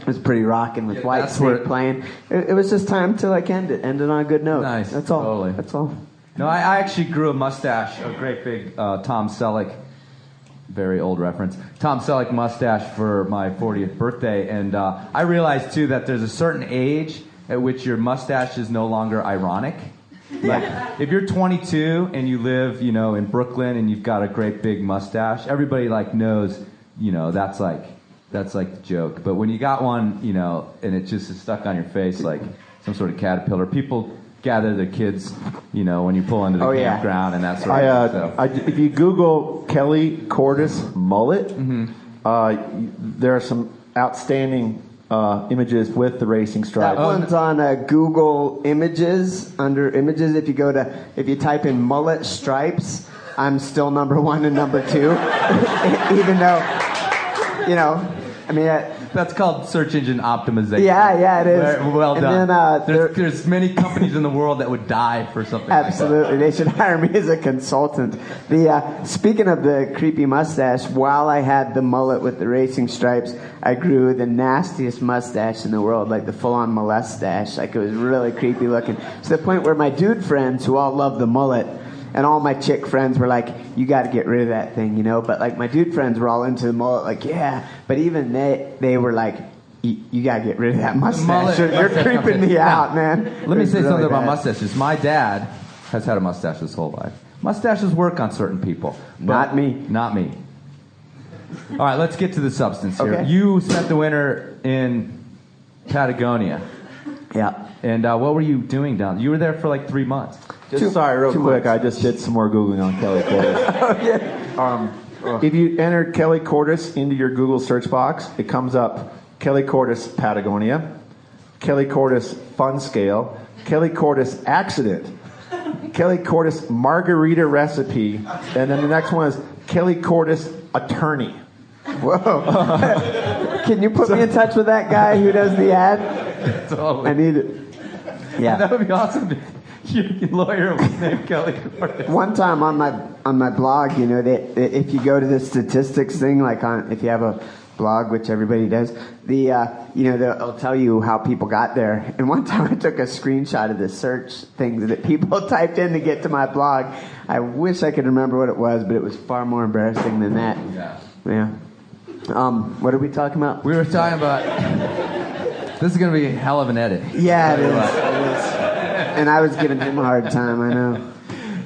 Speaker 13: It was pretty rocking with
Speaker 5: Yeah, Whitesnake
Speaker 13: playing. It, it was just time to like end it, end it on a good note.
Speaker 5: Nice,
Speaker 13: That's all.
Speaker 5: totally.
Speaker 13: That's all.
Speaker 5: No, I, I actually grew a mustache, a great big uh, Tom Selleck, very old reference, Tom Selleck mustache for my 40th birthday, and uh, I realized too that there's a certain age at which your mustache is no longer ironic. Like if you're 22 and you live, you know, in Brooklyn and you've got a great big mustache, everybody like knows, you know, that's like that's like the joke. But when you got one, you know, and it just is stuck on your face like some sort of caterpillar, people gather their kids, you know, when you pull into the
Speaker 7: Oh, yeah.
Speaker 5: campground and that sort
Speaker 7: I,
Speaker 5: of
Speaker 7: uh,
Speaker 5: thing. So.
Speaker 7: I, if you Google Kelly Cordes mullet,
Speaker 5: Mm-hmm.
Speaker 7: uh, there are some outstanding uh, images with the racing
Speaker 13: stripes.
Speaker 7: That
Speaker 13: one's on uh, Google Images. Under Images, if you go to, if you type in mullet stripes, I'm still number one and number two. Even though, you know, I mean, I,
Speaker 5: That's called search engine optimization.
Speaker 13: Yeah, yeah, it is.
Speaker 5: Very well
Speaker 13: And
Speaker 5: done.
Speaker 13: then, uh,
Speaker 5: there's, there's many companies in the world that would die for something
Speaker 13: Absolutely, they should hire me as a consultant. The uh, speaking of the creepy mustache, while I had the mullet with the racing stripes, I grew the nastiest mustache in the world, like the full-on molestache. Like it was really creepy looking, to the point where my dude friends, who all love the mullet, and all my chick friends were like, "You got to get rid of that thing," you know. But like my dude friends were all into the mullet, like, "Yeah," but even they they were like. You, you gotta get rid of that mustache.
Speaker 5: mullet-
Speaker 13: You're, you're
Speaker 5: mustache
Speaker 13: creeping me out,
Speaker 5: Now,
Speaker 13: man.
Speaker 5: Let me
Speaker 13: was
Speaker 5: say
Speaker 13: really
Speaker 5: something about
Speaker 13: bad.
Speaker 5: mustaches. My dad has had a mustache his whole life. Mustaches work on certain people.
Speaker 13: Not me.
Speaker 5: Not me. All right, let's get to the substance here.
Speaker 13: Okay.
Speaker 5: You spent the winter in Patagonia.
Speaker 13: Yeah.
Speaker 5: And uh, what were you doing down? You were there for like three months.
Speaker 7: Just sorry, real quick. I just did some more googling on Kelly Cordes. um, if you enter Kelly Cordes into your Google search box, it comes up Kelly Cordes Patagonia, Kelly Cordes Fun Scale, Kelly Cordes Accident, Kelly Cordes Margarita Recipe, and then the next one is Kelly Cordes Attorney.
Speaker 13: Whoa. Can you put me in touch with that guy who does the ad?
Speaker 5: Totally.
Speaker 13: I need it. Yeah.
Speaker 5: That would be awesome. Your lawyer was named Kelly Cordes.
Speaker 13: One time on my on my blog, you know, that if you go to the statistics thing, like on if you have a blog, which everybody does, the uh, you know they'll tell you how people got there. And one time I took a screenshot of the search things that people typed in to get to my blog. I wish I could remember what it was, but it was far more embarrassing than that.
Speaker 5: Yeah.
Speaker 13: Yeah. Um, what are we talking about?
Speaker 5: We were talking about. This is going to be a hell of an edit.
Speaker 13: Yeah, it is. It is. And I was giving him a hard time. I know.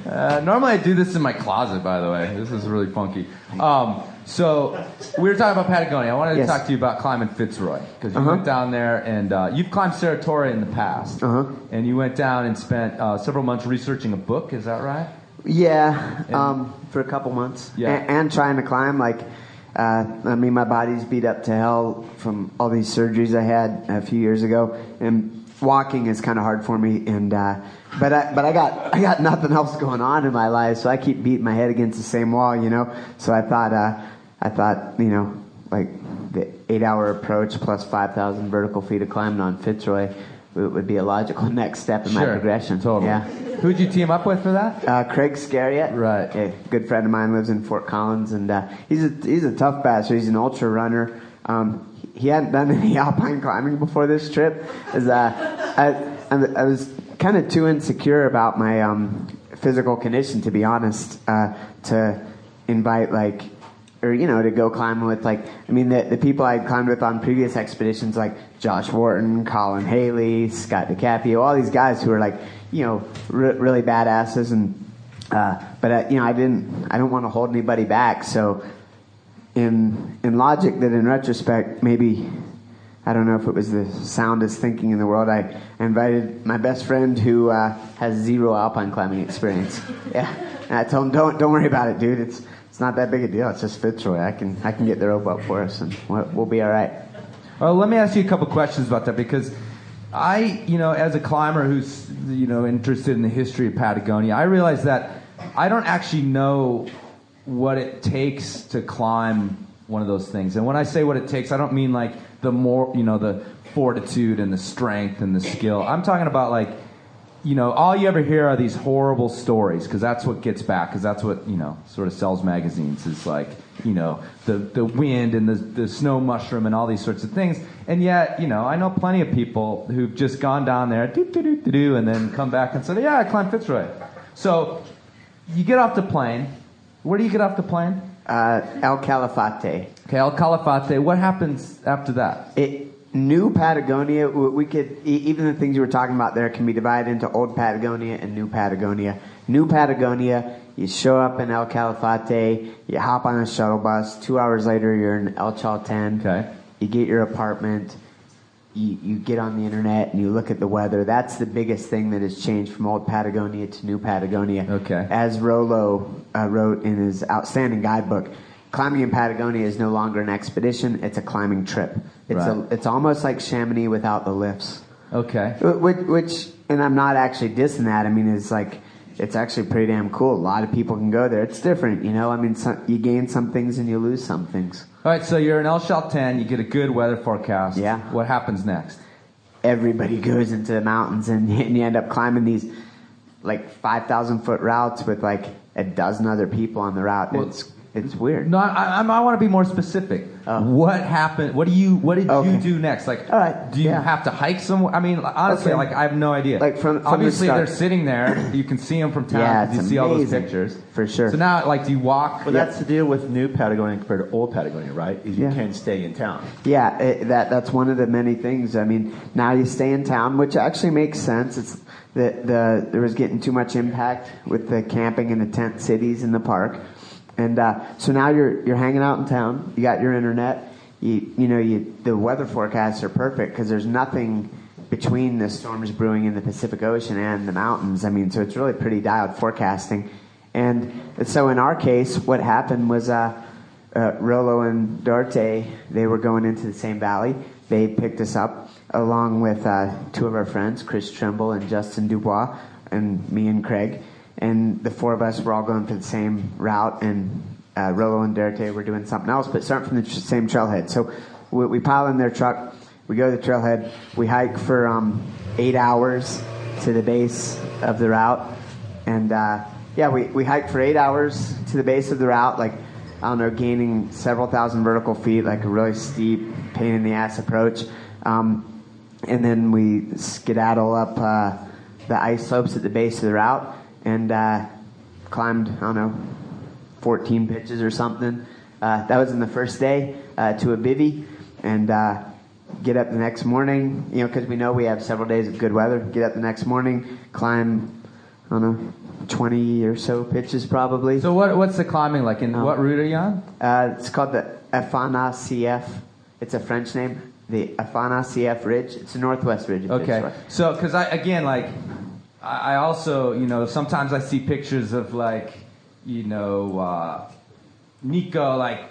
Speaker 5: Uh, normally I do this in my closet, by the way. This is really funky. Um, so we were talking about Patagonia. I wanted to
Speaker 13: Yes.
Speaker 5: talk to you about climbing Fitzroy because you
Speaker 13: Uh-huh.
Speaker 5: went down there and uh, you've climbed Cerro Torre in the past,
Speaker 13: Uh-huh.
Speaker 5: and you went down and spent uh, several months researching a book. Is that right?
Speaker 13: Yeah, um, for a couple months.
Speaker 5: Yeah.
Speaker 13: And, and trying to climb, like, uh, I mean, my body's beat up to hell from all these surgeries I had a few years ago, and walking is kind of hard for me. And uh, but I but I got I got nothing else going on in my life, so I keep beating my head against the same wall, you know. So I thought uh, I thought you know like the eight hour approach plus five thousand vertical feet of climbing on Fitzroy would, would be a logical next step in my
Speaker 5: Sure,
Speaker 13: progression.
Speaker 5: Totally.
Speaker 13: Yeah.
Speaker 5: Who'd you team up with for that?
Speaker 13: Uh, Craig Scariot,
Speaker 5: Right.
Speaker 13: a good friend of mine, lives in Fort Collins, and uh, he's a he's a tough bastard. He's an ultra runner. Um, he- he hadn't done any alpine climbing before this trip. As uh, I, I I was kind of too insecure about my um, physical condition, to be honest, uh, to invite like. Or you know to go climbing with like I mean the the people I'd climbed with on previous expeditions like Josh Wharton, Colin Haley, Scott DeCapio, all these guys who are like you know re- really badasses and uh, but uh, you know, I didn't. I don't want to hold anybody back. So, in in logic, that in retrospect, maybe I don't know if it was the soundest thinking in the world. I, I invited my best friend who uh, has zero alpine climbing experience. Yeah, and I told him, "Don't don't worry about it, dude. It's it's not that big a deal. It's just Fitzroy. I can I can get the rope up for us, and we'll, we'll be all right."
Speaker 5: Well, let me ask you a couple questions about that because I, you know, as a climber who's, you know, interested in the history of Patagonia, I realize that I don't actually know what it takes to climb one of those things. And when I say what it takes, I don't mean like the more, you know, the fortitude and the strength and the skill. I'm talking about like, you know, all you ever hear are these horrible stories because that's what gets back because that's what, you know, sort of sells magazines is like, you know, the, the wind and the, the snow mushroom and all these sorts of things. And yet, you know, I know plenty of people who've just gone down there, doo, doo, doo, doo, and then come back and said, yeah, I climbed Fitzroy. So you get off the plane. Where do you get off the plane?
Speaker 13: Uh, El Calafate.
Speaker 5: Okay, El Calafate. What happens after that?
Speaker 13: It, New Patagonia, we could even the things you were talking about there can be divided into Old Patagonia and New Patagonia. New Patagonia, you show up in El Calafate, you hop on a shuttle bus. Two hours later, you're in El Chalten.
Speaker 5: Okay.
Speaker 13: you get your apartment, you, you get on the internet and you look at the weather. That's the biggest thing that has changed from old Patagonia to new Patagonia.
Speaker 5: Okay.
Speaker 13: As Rolo uh, wrote in his outstanding guidebook, climbing in Patagonia is no longer an expedition; it's a climbing trip. It's a, it's almost like Chamonix without the lifts.
Speaker 5: Okay.
Speaker 13: Which, which, and I'm not actually dissing that. I mean, it's like, it's actually pretty damn cool. A lot of people can go there. It's different, you know. I mean, some, you gain some things and you lose some things.
Speaker 5: All right, so you're in El Chalten. You get a good weather forecast.
Speaker 13: Yeah.
Speaker 5: What happens next?
Speaker 13: Everybody goes into the mountains and, and you end up climbing these like 5,000 foot routes with like a dozen other people on the route.
Speaker 5: Well,
Speaker 13: it's it's weird.
Speaker 5: No, I, I, I want to be more specific. Oh. what happened? What do you? What did you do next? Like,
Speaker 13: All right,
Speaker 5: do you
Speaker 13: yeah.
Speaker 5: have to hike somewhere? I mean, honestly,
Speaker 13: Okay.
Speaker 5: like I have no idea.
Speaker 13: Like, from- from the
Speaker 5: obviously
Speaker 13: start.
Speaker 5: they're sitting there. You can see them from town.
Speaker 13: Yeah,
Speaker 5: you
Speaker 13: it's
Speaker 5: see all those pictures
Speaker 13: For sure.
Speaker 5: So now, like, do you walk?
Speaker 7: Well, that's the deal with new Patagonia compared to old Patagonia, right? Is you
Speaker 13: Yeah.
Speaker 7: can stay in town.
Speaker 13: Yeah, it, that that's one of the many things. I mean, now you stay in town, which actually makes sense. It's the the there was getting too much impact with the camping and the tent cities in the park, and uh, so now you're you're hanging out in town. You got your internet. You you know you the weather forecasts are perfect because there's nothing between the storms brewing in the Pacific Ocean and the mountains. I mean, so it's really pretty dialed forecasting. And so in our case, what happened was. Uh, uh, Rolo and Dörte, they were going into the same valley. They picked us up along with uh, two of our friends, Chris Trimble and Justin Dubois, and me and Craig. And the four of us were all going for the same route, and uh, Rolo and Dörte were doing something else, but starting from the tr- same trailhead. So we, we pile in their truck, we go to the trailhead, we hike for um, eight hours to the base of the route, and uh, yeah, we, we hiked for eight hours to the base of the route, like I don't know, gaining several thousand vertical feet, like a really steep, pain in the ass approach. Um, and then we skedaddle up uh, the ice slopes at the base of the route and uh, climbed, I don't know, 14 pitches or something. Uh, that was in the first day uh, to a bivvy and uh, get up the next morning, you know, because we know we have several days of good weather. Get up the next morning, climb, I don't know, 20 or so pitches probably.
Speaker 5: So what what's the climbing like? And
Speaker 13: Um,
Speaker 5: what route are you on?
Speaker 13: Uh, it's called the Afanassieff. It's a French name. The Afanassieff Ridge. It's a northwest ridge.
Speaker 5: Okay. So, because I again like, I I also you know sometimes I see pictures of like, you know, uh, Nico like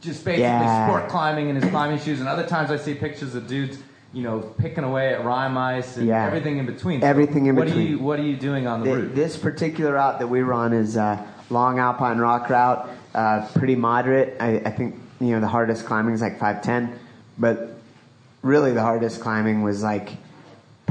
Speaker 5: just basically
Speaker 13: Yeah.
Speaker 5: sport climbing in his climbing shoes, and other times I see pictures of dudes. You know, picking away at rime ice and
Speaker 13: Yeah.
Speaker 5: everything in between. So
Speaker 13: Everything in
Speaker 5: what
Speaker 13: between.
Speaker 5: Are you, what are you doing on the
Speaker 13: Th-
Speaker 5: route?
Speaker 13: This particular route that we run is uh, long alpine rock route, uh, pretty moderate. I, I think you know the hardest climbing is like 510, but really the hardest climbing was like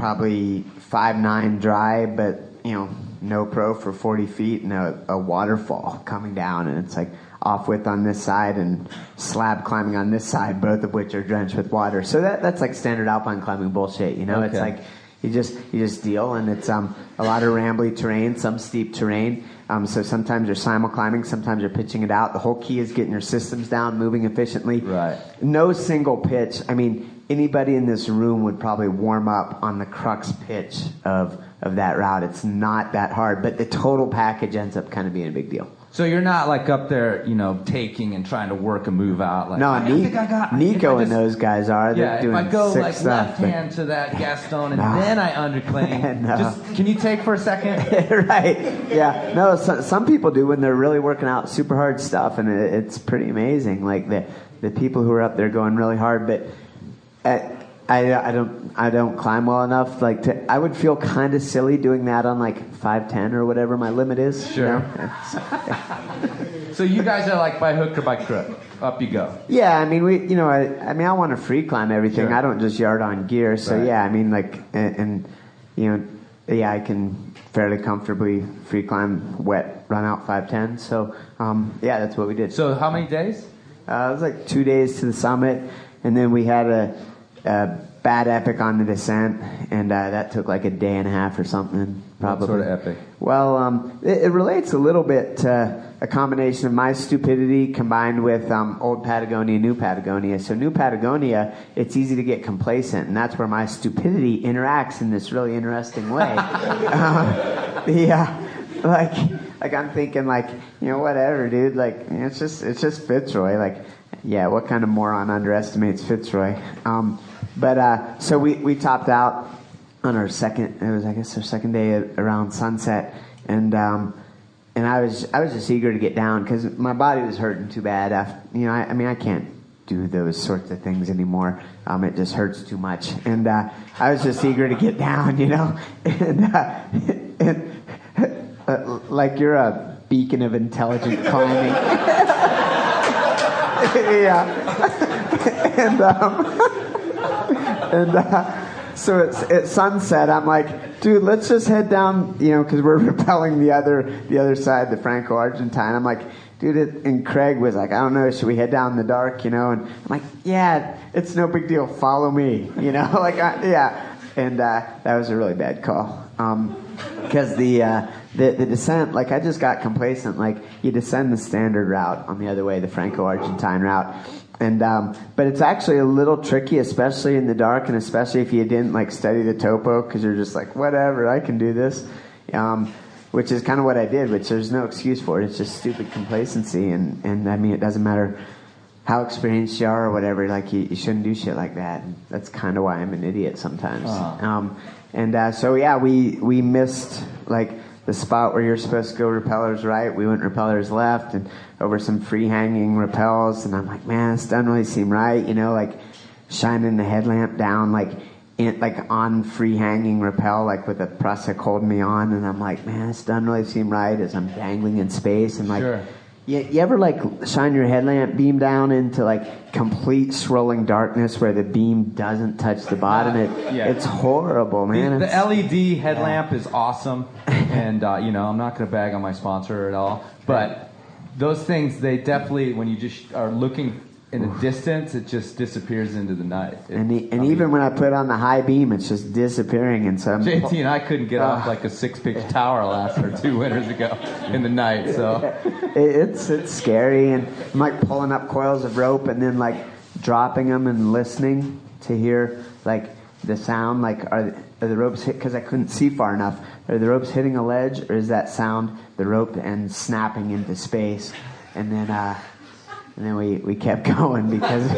Speaker 13: probably five nine dry, but you know no pro for 40 feet and a, a waterfall coming down, and it's like off width on this side and slab climbing on this side, both of which are drenched with water. So that that's like standard alpine climbing bullshit, you know. It's like you just you just deal, and it's um, a lot of rambly terrain, some steep terrain. Um, so sometimes you're simul climbing, sometimes you're pitching it out. The whole key is getting your systems down, moving efficiently.
Speaker 5: Right.
Speaker 13: No single pitch. I mean, anybody in this room would probably warm up on the crux pitch of of that route. It's not that hard, but the total package ends up kind of being a big deal.
Speaker 5: So you're not like up there, you know, taking and trying to work a move out. Like,
Speaker 13: no,
Speaker 5: I
Speaker 13: Ni-
Speaker 5: think I got
Speaker 13: Nico
Speaker 5: I
Speaker 13: and those guys are. They're
Speaker 5: Yeah, if
Speaker 13: doing
Speaker 5: I go like
Speaker 13: stuff.
Speaker 5: left
Speaker 13: but-
Speaker 5: hand to that Gaston and
Speaker 13: No.
Speaker 5: then I underclaim.
Speaker 13: No.
Speaker 5: Just can you take for a second?
Speaker 13: right. Yeah. No, some, some people do when they're really working out super hard stuff, and it, it's pretty amazing. Like the the people who are up there going really hard, but I, I, I don't I don't climb well enough. Like to, I would feel kind of silly doing that on like five ten or whatever my limit is. you
Speaker 5: Sure.
Speaker 13: know?
Speaker 5: So you guys are like by hook or by crook. Up you go.
Speaker 13: Yeah, I mean, we, you know, I, I mean, I want to free climb everything.
Speaker 5: Sure.
Speaker 13: I don't just yard on gear. So
Speaker 5: Right.
Speaker 13: yeah, I mean, like, and, and you know, yeah, I can fairly comfortably free climb wet, run out five ten. So um, yeah, that's what we did.
Speaker 5: So how many days?
Speaker 13: Uh, it was like two days to the summit, and then we had a, a bad epic on the descent, and uh, that took like a day and a half or something. Probably.
Speaker 5: sort of epic?
Speaker 13: Well, um, it, it relates a little bit to a combination of my stupidity combined with um, old Patagonia, new Patagonia. So new Patagonia, it's easy to get complacent, and that's where my stupidity interacts in this really interesting way. uh, yeah, like like I'm thinking like you know whatever, dude. Like it's just it's just Fitzroy. Like yeah, what kind of moron underestimates Fitzroy? Um, but uh, so we, we topped out on our second. It was I guess our second day around sunset, and um, and I was I was just eager to get down because my body was hurting too bad. After you know, I, I mean, I can't do those sorts of things anymore. Um, it just hurts too much, and uh, I was just eager to get down, you know, and, uh, and uh, like you're a beacon of intelligent climbing. yeah, and um, and. Uh, so it's at sunset. I'm like, dude, let's just head down, you know, because we're repelling the other the other side, the Franco-Argentine. I'm like, dude, it, and Craig was like, I don't know, should we head down in the dark, you know? And I'm like, yeah, it's no big deal. Follow me, you know, like, I, yeah. And uh, that was a really bad call because um, the, uh, the the descent, like, I just got complacent. Like, you descend the standard route on the other way, the Franco-Argentine route and um, but it's actually a little tricky, especially in the dark, and especially if you didn't like study the topo, because you're just like, whatever, I can do this. Um, which is kind of what I did, which there's no excuse for it. It's just stupid complacency, and and I mean, it doesn't matter how experienced you are or whatever. Like you, you shouldn't do shit like that. And that's kind of why I'm an idiot sometimes.
Speaker 1: Oh.
Speaker 13: Um, and uh, so yeah, we we missed like the spot where you're supposed to go repellers right. We went repellers left and over some free hanging repels. And I'm like, man, this doesn't really seem right. You know, like shining the headlamp down, like, in, like on free hanging rappel, like with a prusik holding me on. And I'm like, man, this doesn't really seem right as I'm dangling in space. And like,
Speaker 1: Sure.
Speaker 13: You, you ever like shine your headlamp beam down into like complete swirling darkness where the beam doesn't touch the bottom? It,
Speaker 5: Yeah.
Speaker 13: It's horrible, man.
Speaker 5: The,
Speaker 13: It's-
Speaker 5: the LED headlamp is awesome, and uh, you know I'm not going to bag on my sponsor at all, but those things they definitely when you just are looking in the distance, it just disappears into the night. It-
Speaker 13: and, e- and even when I put on the high beam, it's just disappearing. And so I'm
Speaker 5: JT and I couldn't get off
Speaker 13: Ah.
Speaker 5: like a six-pitch tower last or two winters ago in the night. So
Speaker 13: it's it's scary, and I'm like pulling up coils of rope and then like dropping them and listening to hear like the sound. Like are, are the ropes hit? Because I couldn't see far enough. Are the ropes hitting a ledge, or is that sound the rope and snapping into space? And then uh, and then we we kept going because.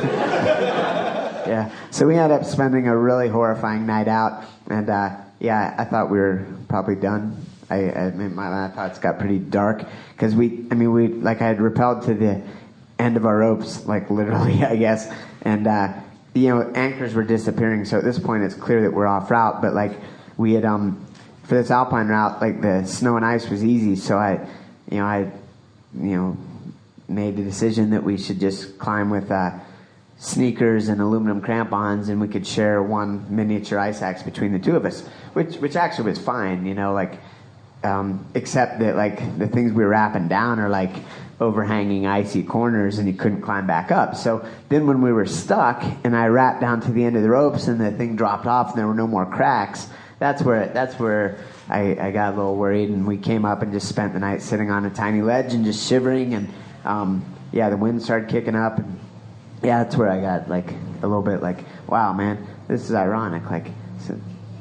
Speaker 13: yeah. So we ended up spending a really horrifying night out, and uh, yeah, I thought we were probably done. I, I mean, my, my thoughts got pretty dark because we, I mean, we like I had repelled to the end of our ropes, like literally, I guess, and uh, you know, anchors were disappearing. So at this point, it's clear that we're off route. But like we had um for this alpine route, like the snow and ice was easy. So I, you know, I, you know, made the decision that we should just climb with. Uh, sneakers and aluminum crampons and we could share one miniature ice axe between the two of us which which actually was fine you know like um, except that like the things we were rapping down are like overhanging icy corners and you couldn't climb back up so then when we were stuck and i rapped down to the end of the ropes and the thing dropped off and there were no more cracks that's where that's where I, I got a little worried and we came up and just spent the night sitting on a tiny ledge and just shivering and um, yeah the wind started kicking up and yeah, that's where I got like a little bit like, wow, man, this is ironic. Like,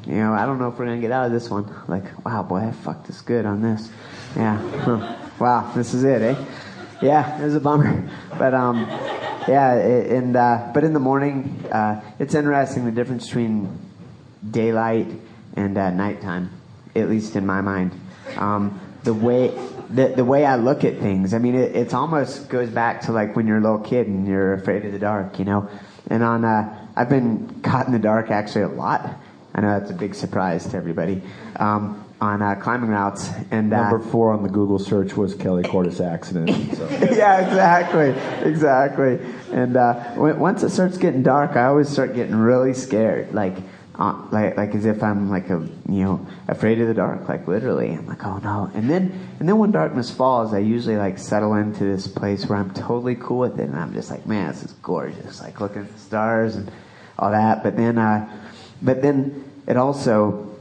Speaker 13: you know, I don't know if we're gonna get out of this one. Like, wow, boy, I fucked this good on this. Yeah, wow, this is it, eh? Yeah, it was a bummer, but um, yeah, it, and uh, but in the morning, uh, it's interesting the difference between daylight and uh, nighttime, at least in my mind. Um, the way the, the way I look at things, I mean, it it's almost goes back to like when you're a little kid and you're afraid of the dark, you know. And on, uh, I've been caught in the dark actually a lot. I know that's a big surprise to everybody. Um, on uh, climbing routes, and uh,
Speaker 14: Number four on the Google search was Kelly Cordes accident. So.
Speaker 13: yeah, exactly, exactly. And uh, when, once it starts getting dark, I always start getting really scared, like, uh, like, like as if I'm like a, you know, afraid of the dark, like literally. I'm like, oh no. And then, and then when darkness falls, I usually like settle into this place where I'm totally cool with it, and I'm just like, man, this is gorgeous. Like looking at the stars and all that. But then, uh, but then it also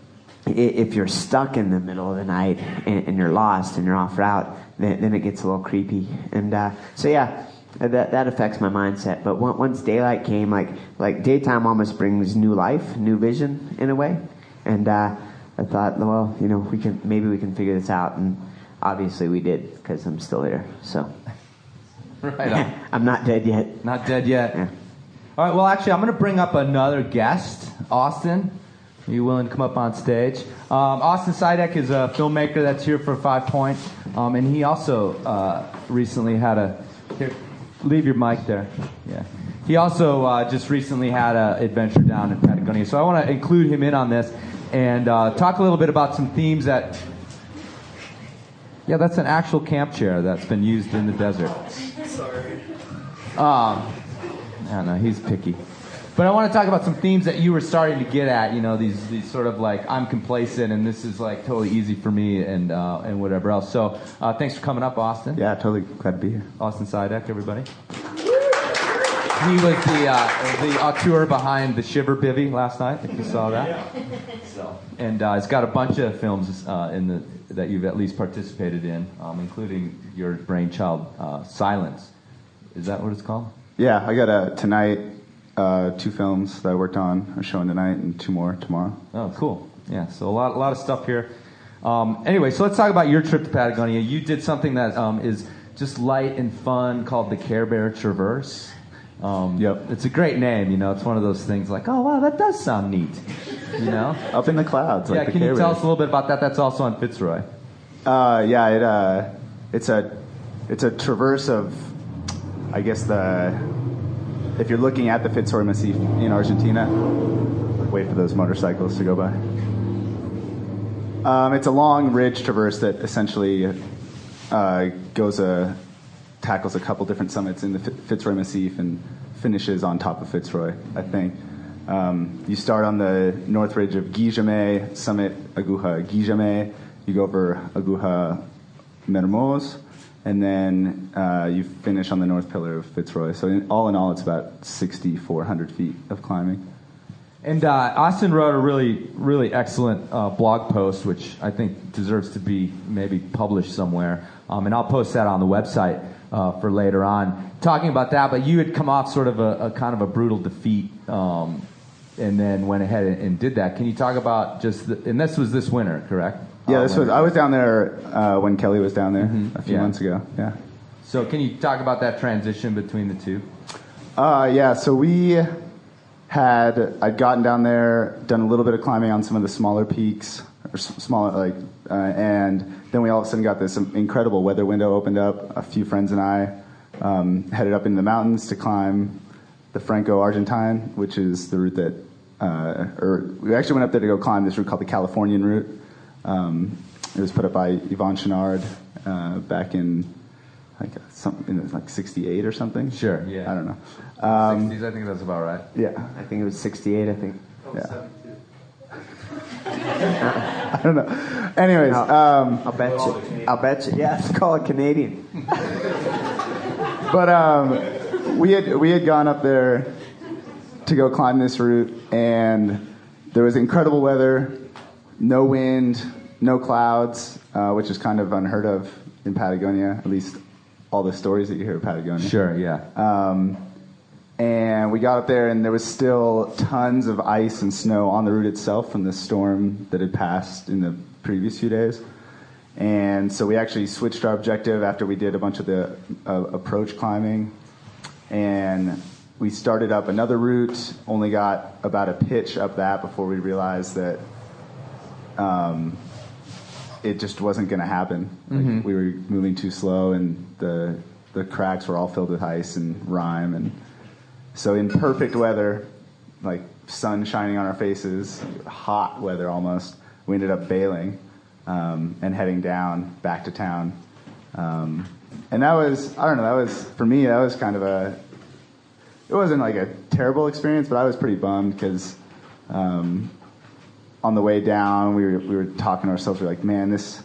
Speaker 13: if you're stuck in the middle of the night and, and you're lost and you're off route, then, then it gets a little creepy. And uh, so yeah, that that affects my mindset. But once daylight came, like like daytime almost brings new life, new vision in a way. And uh, I thought, well, you know, we can maybe we can figure this out. And obviously we did because I'm still here. So
Speaker 5: Right.
Speaker 13: I'm not dead yet.
Speaker 5: Not dead yet. All right. Well, actually, I'm going to bring up another guest, Austin. Are you willing to come up on stage? Um, Austin Siadak is a filmmaker that's here for 5Point, um, and he also uh, recently had a. Here, leave your mic there. Yeah. He also uh, just recently had an adventure down in Patagonia, so I want to include him in on this and uh, talk a little bit about some themes that. Yeah, that's an actual camp chair that's been used in the desert.
Speaker 6: Sorry.
Speaker 5: Um, I don't know. He's picky. But I want to talk about some themes that you were starting to get at. You know, these these sort of like I'm complacent and this is like totally easy for me and uh, and whatever else. So uh, thanks for coming up, Austin.
Speaker 14: Yeah, totally glad to be here.
Speaker 5: Austin Siadak, everybody. He was the uh, the auteur behind the Shiver Bivy last night. If you saw that. So, and uh, he's got a bunch of films uh, in the that you've at least participated in, um, including your brainchild, uh, Silence. Is that what it's called?
Speaker 14: Yeah, I got a tonight uh, two films that I worked on are showing tonight, and two more tomorrow.
Speaker 5: Oh, cool. Yeah, so a lot, a lot of stuff here. Um, anyway, so let's talk about your trip to Patagonia. You did something that um, is just light and fun called the Care Bear Traverse. Um, yep. It's a great name, you know. It's one of those things like, oh wow, that does sound neat, you know.
Speaker 14: Up in the clouds, like
Speaker 5: yeah.
Speaker 14: the
Speaker 5: Can you
Speaker 14: Care
Speaker 5: tell
Speaker 14: Bears.
Speaker 5: us a little bit about that? That's also on Fitzroy.
Speaker 14: Uh, yeah, it uh, it's a it's a traverse of, I guess the, if you're looking at the Fitzroy Massif in Argentina, wait for those motorcycles to go by. Um, it's a long ridge traverse that essentially uh, goes a tackles a couple different summits in the Fi- Fitzroy Massif and finishes on top of Fitzroy. I think. Um, you start on the north ridge of Guillaumet, summit Aguja Guillaumet. You go over Aguja Mermoz, and then uh, you finish on the north pillar of Fitzroy. So, in, all in all, it's about 6,400 feet of climbing.
Speaker 5: And uh, Austin wrote a really, really excellent uh, blog post, which I think deserves to be maybe published somewhere. Um, and I'll post that on the website uh, for later on, talking about that. But you had come off sort of a, a kind of a brutal defeat, um, and then went ahead and, and did that. Can you talk about just? The, and this was this winter, correct?
Speaker 14: Yeah, this was. I was down there uh, when Kelly was down there a few
Speaker 5: Mm-hmm. Yeah.
Speaker 14: months ago. Yeah.
Speaker 5: So can you talk about that transition between the two?
Speaker 14: Uh, yeah, so we had I'd gotten down there, done a little bit of climbing on some of the smaller peaks, or s- smaller like, uh, and then we all of a sudden got this incredible weather window opened up. A few friends and I um, headed up into the mountains to climb the Franco Argentine, which is the route that, uh, or we actually went up there to go climb this route called the Californian route. Um, it was put up by Yvon Chouinard uh, back in like some in like '68 or something.
Speaker 5: Sure. Yeah.
Speaker 14: I don't know. Um,
Speaker 5: 60s, I think that's about right.
Speaker 14: Yeah.
Speaker 13: I think it was 68, I think.
Speaker 14: Yeah. I don't know. Anyways, um,
Speaker 13: I'll bet you. I'll bet you. Yeah, let's call it Canadian.
Speaker 14: but um, we had we had gone up there to go climb this route, and there was incredible weather, no wind, no clouds, uh, which is kind of unheard of in Patagonia. At least all the stories that you hear of Patagonia.
Speaker 5: Sure. Yeah.
Speaker 14: Um, and we got up there, and there was still tons of ice and snow on the route itself from the storm that had passed in the previous few days. And so we actually switched our objective after we did a bunch of the uh, approach climbing. And we started up another route, only got about a pitch up that before we realized that um, it just wasn't going to happen. Like,
Speaker 5: Mhm.
Speaker 14: We were moving too slow, and the the cracks were all filled with ice and rime. And so, in perfect weather, like sun shining on our faces, hot weather almost, we ended up bailing um, and heading down back to town. Um, and that was, I don't know, that was for me. That was kind of a. It wasn't like a terrible experience, but I was pretty bummed because um, on the way down, we were we were talking to ourselves. We were like, man, this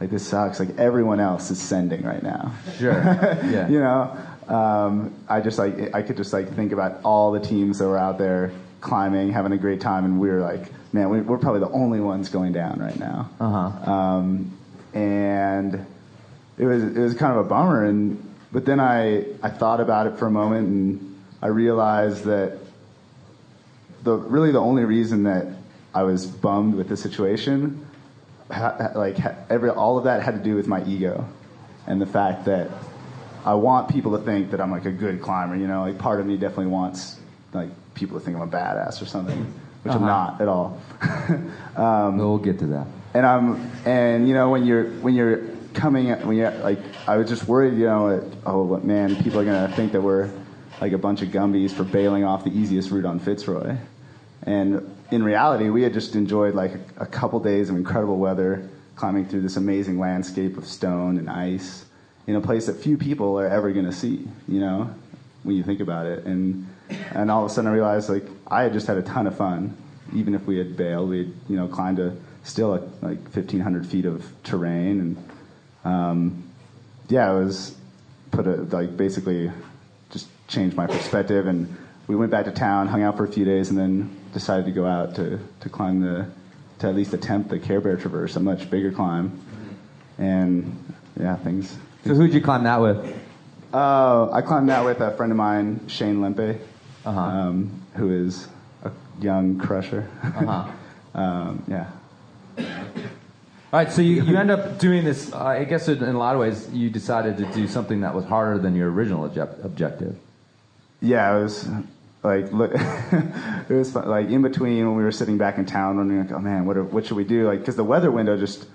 Speaker 14: like this sucks. Like everyone else is sending right now.
Speaker 5: Sure. Yeah.
Speaker 14: you know, um, I just like I could just like think about all the teams that were out there climbing, having a great time, and we were like, man, we, we're probably the only ones going down right now.
Speaker 5: Uh huh.
Speaker 14: Um, and it was it was kind of a bummer. And but then I I thought about it for a moment, and I realized that the really the only reason that I was bummed with the situation, ha, ha- like ha, every all of that had to do with my ego, and the fact that I want people to think that I'm like a good climber. You know, like part of me definitely wants like people to think I'm a badass or something, which I'm
Speaker 5: Uh-huh.
Speaker 14: not at all. um,
Speaker 5: we'll get to that.
Speaker 14: And I'm and you know when you're when you're coming when you're like I was just worried you know that, oh man people are gonna think that we're like a bunch of Gumbies for bailing off the easiest route on Fitzroy, and in reality we had just enjoyed like a, a couple days of incredible weather climbing through this amazing landscape of stone and ice in a place that few people are ever gonna see you know when you think about it. And and all of a sudden I realized like I had just had a ton of fun. Even if we had bailed we had you know climbed a still a, like 1500 feet of terrain. And um, yeah it was put a like basically just changed my perspective. And we went back to town hung out for a few days and then decided to go out to, to climb the to at least attempt the Care Bear Traverse a much bigger climb and yeah things
Speaker 5: So who'd you climb that with?
Speaker 14: uh, I climbed that with a friend of mine, Shane Lempe,
Speaker 5: Uh-huh.
Speaker 14: um, who is a young crusher.
Speaker 5: Uh-huh.
Speaker 14: um, yeah.
Speaker 5: All right, so you, you end up doing this. Uh, I guess in a lot of ways, you decided to do something that was harder than your original object- objective.
Speaker 14: Yeah, it was like look, it was fun. like in between when we were sitting back in town, wondering like, oh man, what are, what should we do? Like, because the weather window just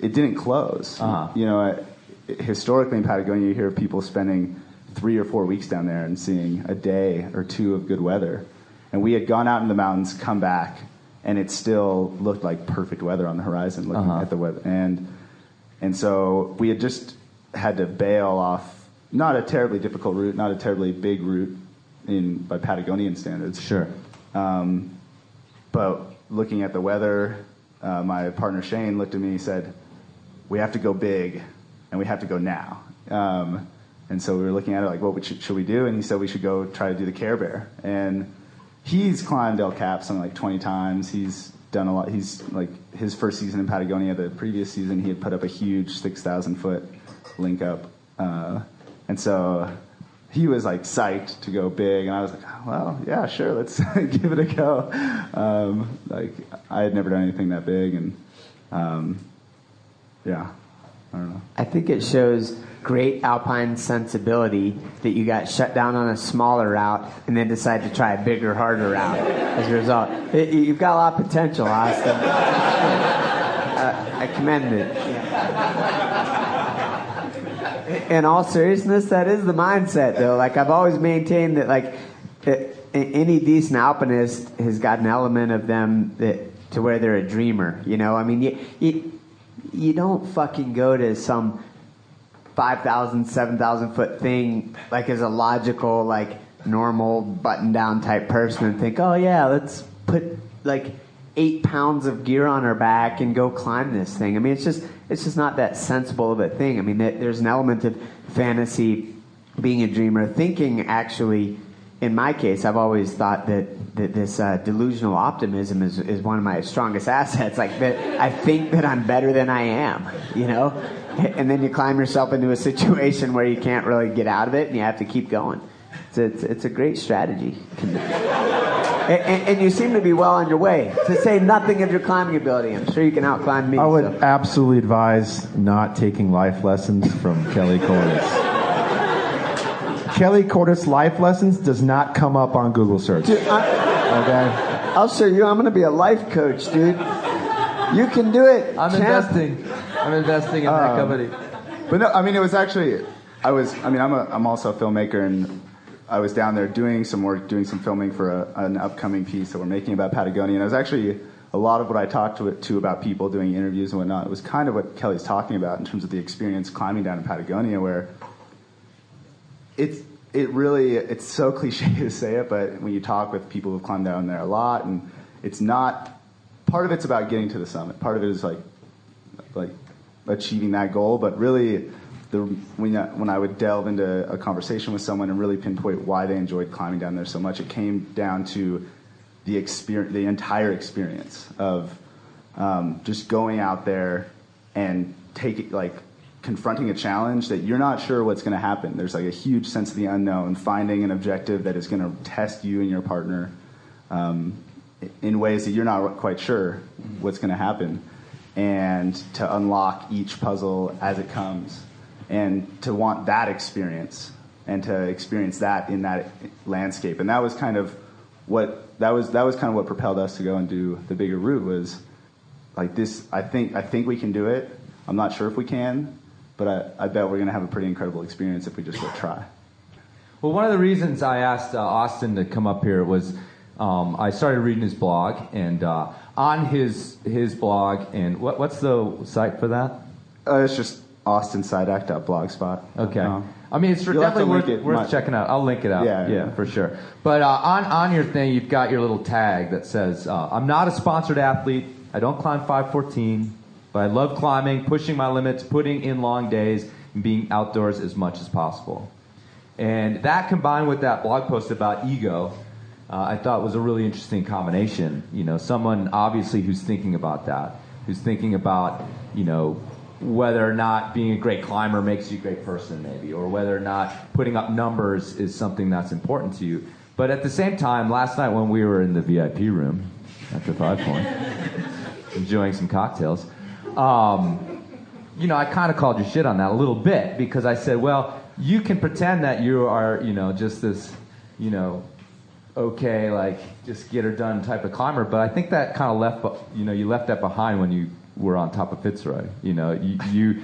Speaker 14: it didn't close.
Speaker 5: Uh-huh.
Speaker 14: You know, historically in Patagonia, you hear people spending three or four weeks down there and seeing a day or two of good weather. And we had gone out in the mountains, come back, and it still looked like perfect weather on the horizon, looking
Speaker 5: Uh-huh.
Speaker 14: at the weather. And and so we had just had to bail off not a terribly difficult route, not a terribly big route in by Patagonian standards.
Speaker 5: Sure.
Speaker 14: Um, but looking at the weather, uh, my partner Shane looked at me and said, "We have to go big, and we have to go now." Um, and so we were looking at it like, "What should, should we do?" And he said we should go try to do the Care Bear. And he's climbed El Cap something like 20 times. He's done a lot. He's like his first season in Patagonia. The previous season, he had put up a huge 6,000 foot link up, uh, and so he was like psyched to go big, and I was like, well, yeah, sure, let's give it a go. Um, like I had never done anything that big, and um, yeah, I don't know.
Speaker 13: I think it shows great alpine sensibility that you got shut down on a smaller route and then decided to try a bigger, harder route as a result. It, you've got a lot of potential, Austin. Uh, I commend it. In all seriousness, that is the mindset, though. Like I've always maintained that, like any decent alpinist has got an element of them that to where they're a dreamer. You know, I mean, you you, you don't fucking go to some 5,000, 7,000 foot thing like as a logical, like normal button down type person and think, oh yeah, let's put like eight pounds of gear on her back and go climb this thing. I mean, it's just, it's just not that sensible of a thing. I mean, there's an element of fantasy, being a dreamer, thinking actually, in my case, I've always thought that, that this uh, delusional optimism is, is one of my strongest assets. Like that, I think that I'm better than I am, you know? And then you climb yourself into a situation where you can't really get out of it and you have to keep going. It's a, it's, it's a great strategy. And, and, and you seem to be well on your way. To say nothing of your climbing ability, I'm sure you can outclimb me.
Speaker 15: I would
Speaker 13: so.
Speaker 15: absolutely advise not taking life lessons from Kelly Cordes. Kelly Cordes life lessons does not come up on Google search.
Speaker 13: Dude, I,
Speaker 15: okay.
Speaker 13: I'll show you. I'm going to be a life coach, dude. You can do it.
Speaker 5: I'm
Speaker 13: champ.
Speaker 5: investing. I'm investing in that
Speaker 14: Um,
Speaker 5: company.
Speaker 14: But no, I mean, it was actually, I was, I mean, I'm, a, I'm also a filmmaker, and I was down there doing some work, doing some filming for a, an upcoming piece that we're making about Patagonia. And it was actually a lot of what I talked to, to about people doing interviews and whatnot. It was kind of what Kelly's talking about in terms of the experience climbing down in Patagonia, where it's it really it's so cliche to say it, but when you talk with people who've climbed down there a lot, and it's not part of it's about getting to the summit. Part of it is like like achieving that goal, but really the when I, when I would delve into a conversation with someone and really pinpoint why they enjoyed climbing down there so much, it came down to the experience, the entire experience of um, just going out there and taking like confronting a challenge that you're not sure what's going to happen. There's like a huge sense of the unknown, finding an objective that is going to test you and your partner um, in ways that you're not quite sure what's going to happen, and to unlock each puzzle as it comes. And to want that experience and to experience that in that landscape. And that was kind of what that was that was kind of what propelled us to go and do the bigger route was like this. I think I think we can do it. I'm not sure if we can, but I, I bet we're going to have a pretty incredible experience if we just go try.
Speaker 5: Well, one of the reasons I asked uh, Austin to come up here was um, I started reading his blog, and uh, on his his blog, and what, what's the site for that?
Speaker 14: Uh, it's just austinsiadak.blogspot.
Speaker 5: Okay.
Speaker 14: Um,
Speaker 5: I mean, it's definitely worth,
Speaker 14: it
Speaker 5: worth checking out. I'll link it out.
Speaker 14: Yeah,
Speaker 5: yeah,
Speaker 14: yeah.
Speaker 5: for sure. But uh, on on your thing, you've got your little tag that says, uh, "I'm not a sponsored athlete. I don't climb 514, but I love climbing, pushing my limits, putting in long days, and being outdoors as much as possible." And that combined with that blog post about ego, uh, I thought was a really interesting combination. You know, someone obviously who's thinking about that, who's thinking about, you know, whether or not being a great climber makes you a great person, maybe, or whether or not putting up numbers is something that's important to you. But at the same time, last night when we were in the VIP room the 5Point, enjoying some cocktails, um, you know, I kind of called your shit on that a little bit because I said, well, you can pretend that you are, you know, just this, you know, okay, like just get her done type of climber. But I think that kind of left, you know, you left that behind when you were on top of Fitzroy. You know, you, you,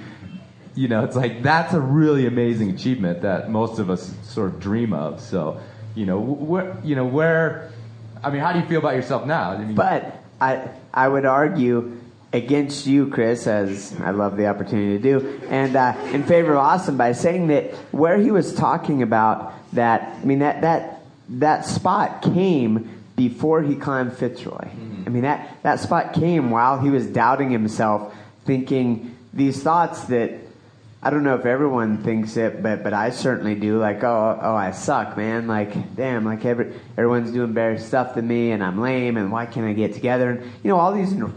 Speaker 5: you know, it's like that's a really amazing achievement that most of us sort of dream of. So, you know, where, you know, where, I mean, how do you feel about yourself now? I mean,
Speaker 13: But I I would argue against you, Chris, as I love the opportunity to do, and uh, in favor of Austin by saying that where he was talking about that. I mean that that that spot came before he climbed Fitzroy. I mean that that spot came while he was doubting himself, thinking these thoughts that. I don't know if everyone thinks it, but but I certainly do. Like, oh, oh, I suck, man. Like, damn, like every everyone's doing better stuff than me, and I'm lame, and why can't I get together? And you know, all these, you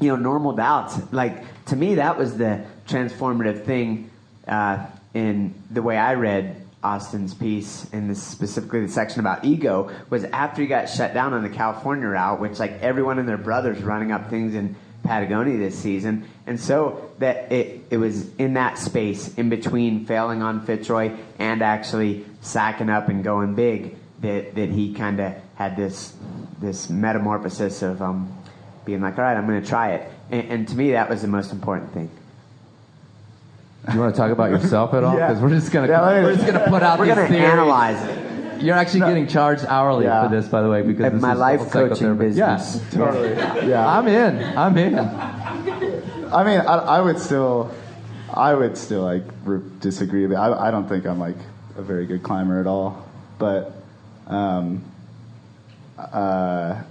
Speaker 13: know, normal doubts. Like to me, that was the transformative thing uh, in the way I read Austin's piece, and this specifically the section about ego, was after he got shut down on the California route, which like everyone and their brothers running up things in Patagonia this season. And so that it, it was in that space in between failing on Fitzroy and actually sacking up and going big that, that he kind of had this, this metamorphosis of um, being like, all right, I'm going to try it. And, and to me, that was the most important thing.
Speaker 5: Do you want to talk about yourself at all?
Speaker 13: Yeah.
Speaker 5: Because we're just gonna
Speaker 13: Yeah,
Speaker 5: we're just gonna put out
Speaker 13: We're
Speaker 5: these
Speaker 13: gonna
Speaker 5: theories.
Speaker 13: analyze it.
Speaker 5: You're actually getting charged hourly
Speaker 13: Yeah.
Speaker 5: for this, by the way, because
Speaker 13: my
Speaker 5: is
Speaker 13: life coaching business.
Speaker 5: Yeah,
Speaker 14: Totally. Yeah.
Speaker 5: I'm in. I'm in.
Speaker 14: I mean, I, I would still, I would still like re- disagree. But I, I don't think I'm like a very good climber at all. But um, uh,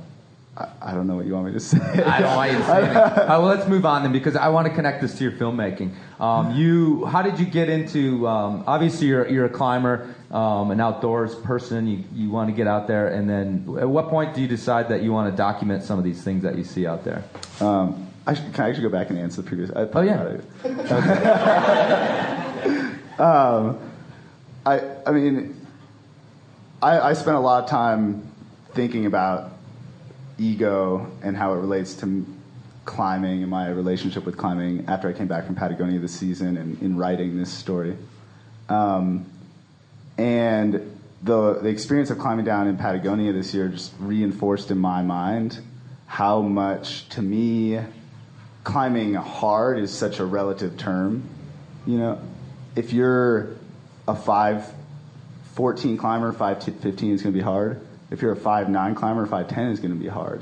Speaker 14: I, I don't know what you want me to say.
Speaker 5: I don't want you to say anything. Well, let's move on then, because I want to connect this to your filmmaking. Um, you, how did you get into? Um, obviously, you're you're a climber, um, an outdoors person. You you want to get out there, and then at what point do you decide that you want to document some of these things that you see out there?
Speaker 14: Um, I should, can I actually go back and answer the previous? I
Speaker 5: Oh, yeah.
Speaker 14: um, I I mean, I, I spent a lot of time thinking about ego and how it relates to climbing and my relationship with climbing after I came back from Patagonia this season and in writing this story. Um, and the the experience of climbing down in Patagonia this year just reinforced in my mind how much to me climbing hard is such a relative term. You know, if you're a five fourteen climber, five fifteen is going to be hard. If you're a five nine climber, five ten is going to be hard.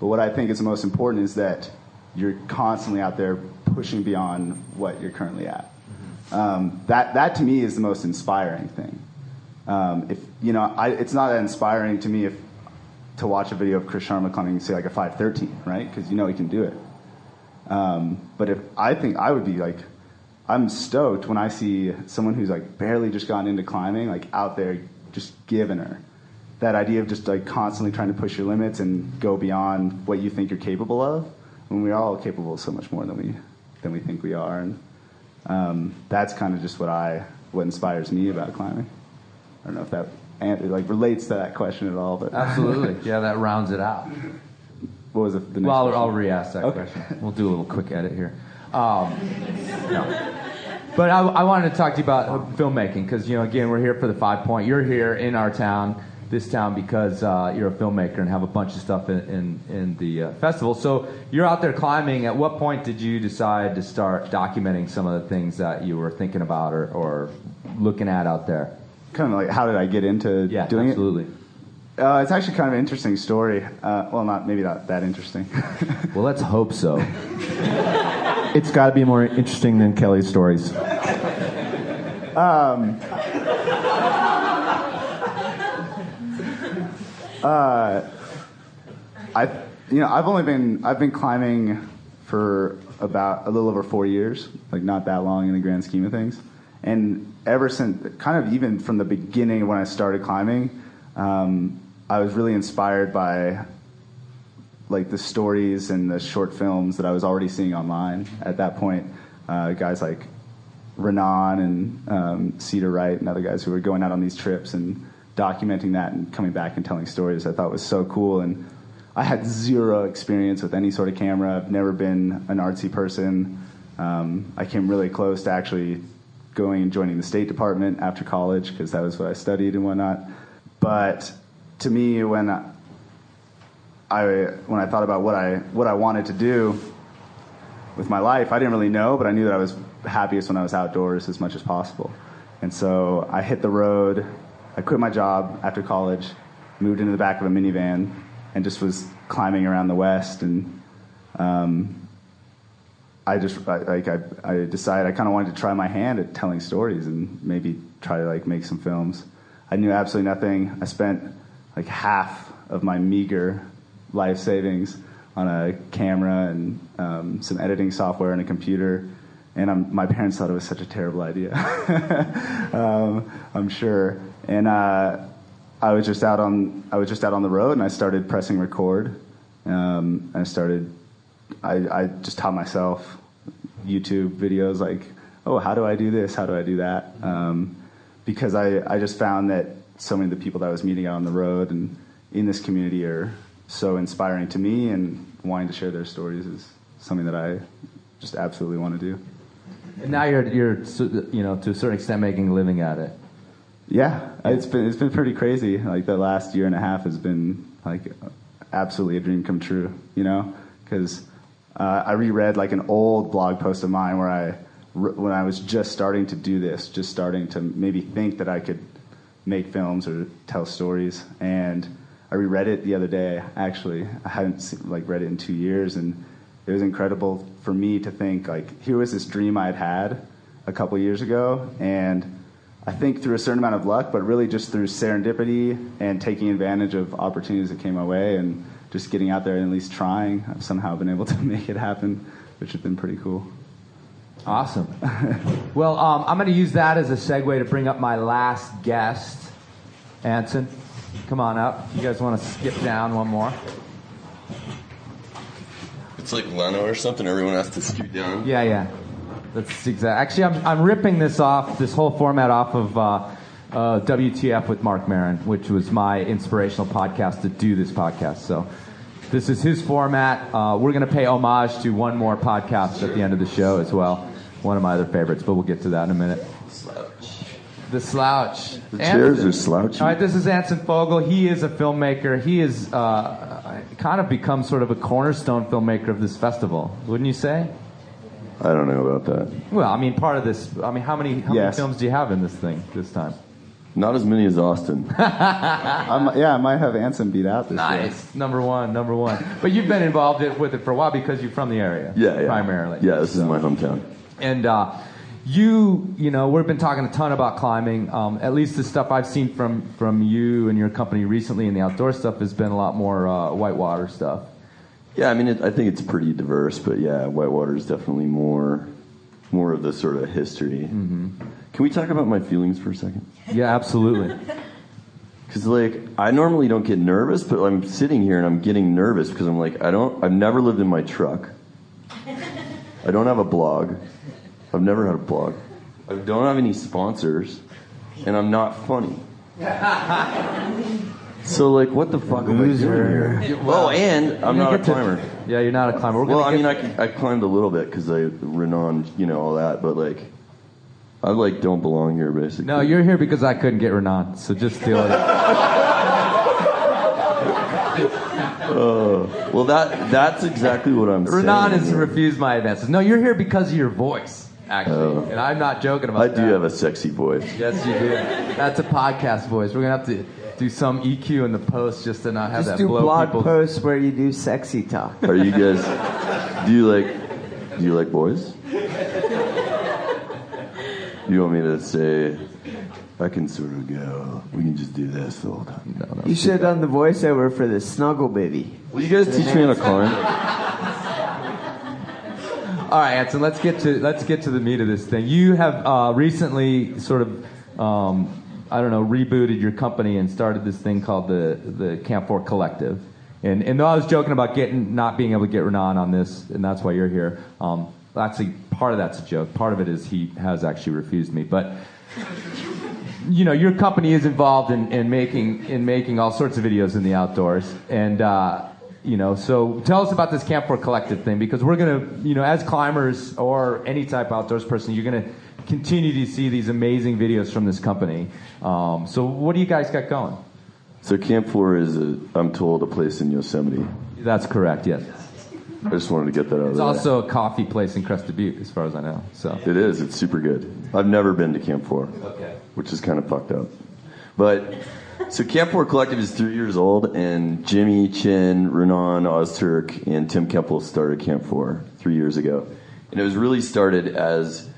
Speaker 14: But what I think is most important is that you're constantly out there pushing beyond what you're currently at. Um, that that to me is the most inspiring thing. Um, if you know, I, it's not that inspiring to me if to watch a video of Chris Sharma climbing, say like a 513, right? Because you know he can do it. Um, but if I think I would be like, I'm stoked when I see someone who's like barely just gotten into climbing, like out there just giving her. That idea of just like constantly trying to push your limits and go beyond what you think you're capable of, when we're all capable of so much more than we than we think we are, and um, that's kind of just what I what inspires me about climbing. I don't know if that an- like relates to that question at all, but
Speaker 5: Absolutely. yeah, that rounds it out.
Speaker 14: What was it? The next
Speaker 5: well, I'll,
Speaker 14: question?
Speaker 5: I'll re-ask that
Speaker 14: Okay.
Speaker 5: question. We'll do a little quick edit here. Um, no. But I, I wanted to talk to you about filmmaking because, you know, again, we're here for the 5Point. You're here in our town, this town, because uh, you're a filmmaker and have a bunch of stuff in, in, in the uh, festival. So you're out there climbing. At what point did you decide to start documenting some of the things that you were thinking about or, or looking at out there?
Speaker 14: Kind of like, how did I get into doing it?
Speaker 5: Yeah,
Speaker 14: doing
Speaker 5: absolutely.
Speaker 14: it? Uh, it's actually kind of an interesting story. Uh, well, not maybe not that interesting.
Speaker 5: well, let's hope so.
Speaker 15: It's got to be more interesting than Kelly's stories.
Speaker 14: Um, uh, I, you know, I've only been I've been climbing for about a little over four years, like not that long in the grand scheme of things. And ever since, kind of even from the beginning when I started climbing, um, I was really inspired by like the stories and the short films that I was already seeing online at that point. Uh, guys like Renan and um, Cedar Wright and other guys who were going out on these trips and documenting that and coming back and telling stories I thought was so cool. And I had zero experience with any sort of camera. I've never been an artsy person. Um, I came really close to actually going and joining the State Department after college because that was what I studied and whatnot. But to me, when I, I when I thought about what I what I wanted to do with my life, I didn't really know, but I knew that I was happiest when I was outdoors as much as possible. And so I hit the road. I quit my job after college, moved into the back of a minivan, and just was climbing around the West. And um, I just like I, I decided I kind of wanted to try my hand at telling stories and maybe try to like make some films. I knew absolutely nothing. I spent like half of my meager life savings on a camera and um, some editing software and a computer. And I'm, my parents thought it was such a terrible idea. um, I'm sure. And uh, I was just out on I was just out on the road, and I started pressing record. Um, I started. I, I just taught myself YouTube videos like, oh, how do I do this? How do I do that? Um, because I, I just found that so many of the people that I was meeting out on the road and in this community are so inspiring to me, and wanting to share their stories is something that I just absolutely want to do.
Speaker 5: And now you're, you're, you know, to a certain extent making a living at it.
Speaker 14: Yeah, it's been it's been pretty crazy. Like the last year and a half has been like absolutely a dream come true. You know, because uh, I reread like an old blog post of mine where I when I was just starting to do this, just starting to maybe think that I could make films or tell stories, and I reread it the other day. Actually, I hadn't se- like read it in two years, and it was incredible for me to think like here was this dream I'd had a couple years ago, and I think through a certain amount of luck, but really just through serendipity and taking advantage of opportunities that came my way and just getting out there and at least trying, I've somehow been able to make it happen, which has been pretty cool.
Speaker 5: Awesome. well, um, I'm going to use that as a segue to bring up my last guest, Anson. Come on up. You guys want to skip down one more?
Speaker 8: It's like Leno or something. Everyone has to scoot down.
Speaker 5: Yeah, yeah. That's exact. Actually, I'm, I'm ripping this off, this whole format off of uh, uh, WTF with Marc Maron, which was my inspirational podcast to do this podcast. So this is his format. Uh, we're going to pay homage to one more podcast at the end of the show as well. One of my other favorites, but we'll get to that in a minute. The slouch.
Speaker 16: The chairs
Speaker 5: Anson.
Speaker 16: are slouchy.
Speaker 5: All right, this is Anson Fogel. He is a filmmaker. He is uh, kind of become sort of a cornerstone filmmaker of this festival, wouldn't you say?
Speaker 16: I don't know about that.
Speaker 5: Well, I mean, part of this. I mean, how many how
Speaker 16: Yes.
Speaker 5: many films do you have in this thing this time?
Speaker 16: Not as many as Austin.
Speaker 14: I'm, yeah, I might have Anson beat out this year.
Speaker 5: Nice, number one, number one. But you've been involved it- with it for a while because you're from the area.
Speaker 16: Yeah, yeah.
Speaker 5: primarily.
Speaker 16: Yeah, this is my hometown.
Speaker 5: And uh, you, you know, we've been talking a ton about climbing. Um, at least the stuff I've seen from from you and your company recently in the outdoor stuff has been a lot more uh, whitewater stuff.
Speaker 16: Yeah, I mean, it, I think it's pretty diverse, but yeah, Whitewater is definitely more, more of the sort of history. Mm-hmm. Can we talk about my feelings for a second?
Speaker 5: Yeah, absolutely.
Speaker 16: Because like, I normally don't get nervous, but I'm sitting here and I'm getting nervous because I'm like, I don't, I've never lived in my truck. I don't have a blog. I've never had a blog. I don't have any sponsors, and I'm not funny. So like, what the fuck am I doing here? Oh, and I'm not a
Speaker 5: get to-
Speaker 16: climber.
Speaker 5: yeah, you're not a climber. We're
Speaker 16: well,
Speaker 5: gonna
Speaker 16: I mean,
Speaker 5: get-
Speaker 16: I, I climbed a little bit because I Renan, you know, all that, but like, I like don't belong here, basically.
Speaker 5: No, you're here because I couldn't get Renan, so just deal with it.
Speaker 16: Uh, well, that that's exactly what I'm saying.
Speaker 5: Renan has refused my advances. No, you're here because of your voice, actually,
Speaker 16: Oh.
Speaker 5: and I'm not joking about that.
Speaker 16: I
Speaker 5: that.
Speaker 16: do have a sexy voice.
Speaker 5: Yes, you do. That's a podcast voice. We're gonna have to do some EQ in the post just to not have
Speaker 13: Just
Speaker 5: that
Speaker 13: do
Speaker 5: blow
Speaker 13: blog
Speaker 5: people.
Speaker 13: posts where you do sexy talk.
Speaker 16: Are you guys? Do you like? Do you like boys? You want me to say? I can sort of go. We can just do this the whole time.
Speaker 13: You should have done the voiceover for the Snuggle baby.
Speaker 16: Will you guys teach me how to climb?
Speaker 5: All right, Anson. Let's get to let's get to the meat of this thing. You have uh, recently sort of, um, I don't know, rebooted your company and started this thing called the the Camp Four Collective. And and though I was joking about getting not being able to get Renan on this, and that's why you're here. Um, actually, part of that's a joke. Part of it is he has actually refused me, but. You know, your company is involved in, in making in making all sorts of videos in the outdoors, and uh, you know, so tell us about this Camp 4 Collective thing because we're gonna, you know, as climbers or any type outdoors person, you're gonna continue to see these amazing videos from this company. Um, so, what do you guys got going?
Speaker 16: So Camp Four is, a, I'm told, a place in Yosemite.
Speaker 5: That's correct. Yes.
Speaker 16: I just wanted to get that out of
Speaker 5: It's also a coffee place in Crested Butte, as far as I know. So
Speaker 16: It is. It's super good. I've never been to Camp Four.
Speaker 5: Okay.
Speaker 16: Which is kind of fucked up. But so Camp Four Collective is three years old, and Jimmy Chin, Renan Ozturk, and Tim Kemple started Camp Four three years ago, and it was really started as uh,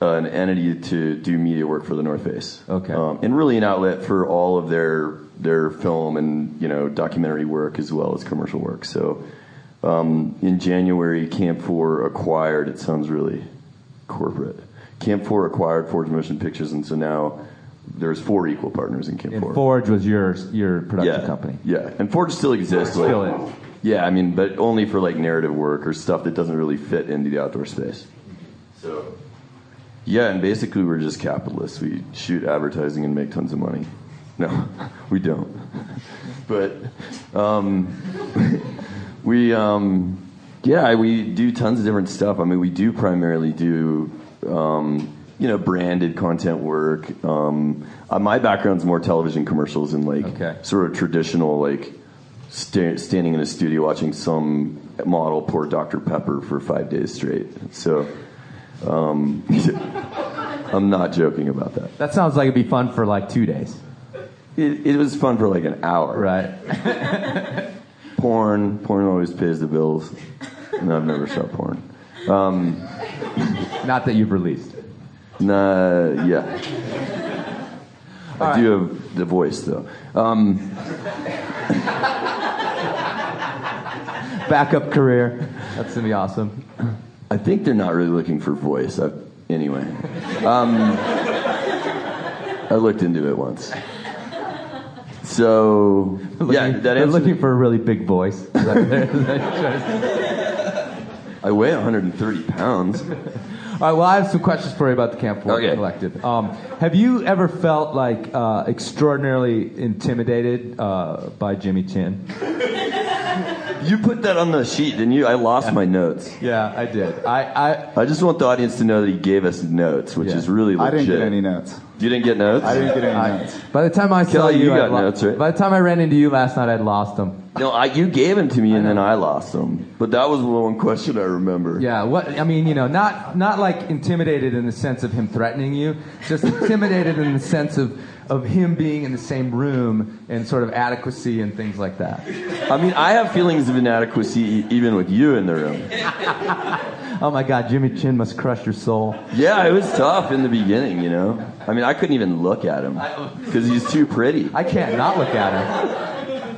Speaker 16: an entity to do media work for the North Face.
Speaker 5: Okay.
Speaker 16: Um, and really an outlet for all of their their film and you know documentary work as well as commercial work. So. Um, in January, Camp 4 acquired, it sounds really corporate. Camp 4 acquired Forge Motion Pictures, and so now there's four equal partners in Camp
Speaker 5: and
Speaker 16: 4.
Speaker 5: Forge was your your production
Speaker 16: yeah,
Speaker 5: company.
Speaker 16: Yeah, and Forge still exists. like-
Speaker 5: Still is.
Speaker 16: Yeah, I mean, but only for like narrative work or stuff that doesn't really fit into the outdoor space. So, yeah, and basically we're just capitalists. We shoot advertising and make tons of money. No, we don't. but um, we, um, yeah, we do tons of different stuff. I mean, we do primarily do, um, you know, branded content work. Um, uh, my background's more television commercials and like sort of traditional like sta- standing in a studio watching some model pour Dr Pepper for five days straight. So. Um, I'm not joking about that.
Speaker 5: That sounds like it'd be fun for like two days.
Speaker 16: It, it was fun for like an hour.
Speaker 5: Right.
Speaker 16: porn. Porn always pays the bills. No, I've never shot porn. Um,
Speaker 5: Not that you've released.
Speaker 16: Nah, yeah. I do have the voice though. Um,
Speaker 5: Backup career. That's gonna be awesome.
Speaker 16: I think they're not really looking for voice. i anyway, um, I looked into it once. So yeah, that
Speaker 5: They're
Speaker 16: answers-
Speaker 5: looking for a really big voice.
Speaker 16: I weigh 130 pounds.
Speaker 5: All right. Well, I have some questions for you about the Camp Four
Speaker 16: Okay.
Speaker 5: Collective. Um, have you ever felt like uh, extraordinarily intimidated uh, by Jimmy Chin?
Speaker 16: You put that on the sheet, didn't you? I lost my notes.
Speaker 5: Yeah, I did. I, I
Speaker 16: I just want the audience to know that he gave us notes, which
Speaker 5: Yeah.
Speaker 16: is really legit.
Speaker 14: I
Speaker 16: legit.
Speaker 14: didn't get any notes.
Speaker 16: You didn't get notes?
Speaker 14: I didn't get any
Speaker 5: I-
Speaker 14: notes.
Speaker 5: by the time I saw
Speaker 16: Kelly,
Speaker 5: you,
Speaker 16: you
Speaker 5: I'd
Speaker 16: got
Speaker 5: lo-
Speaker 16: notes, right?
Speaker 5: By the time I ran into you last night, I'd lost them.
Speaker 16: No, I, you gave them to me, and then I lost them. But that was the one question I remember.
Speaker 5: Yeah, what I mean, you know, not not like intimidated in the sense of him threatening you, just intimidated in the sense of of him being in the same room and sort of adequacy and things like that.
Speaker 16: I mean, I have feelings of inadequacy even with you in the room.
Speaker 5: Oh my God, Jimmy Chin must crush your soul.
Speaker 16: Yeah, it was tough in the beginning, you know. I mean, I couldn't even look at him because he's too pretty.
Speaker 5: I can't not look at him.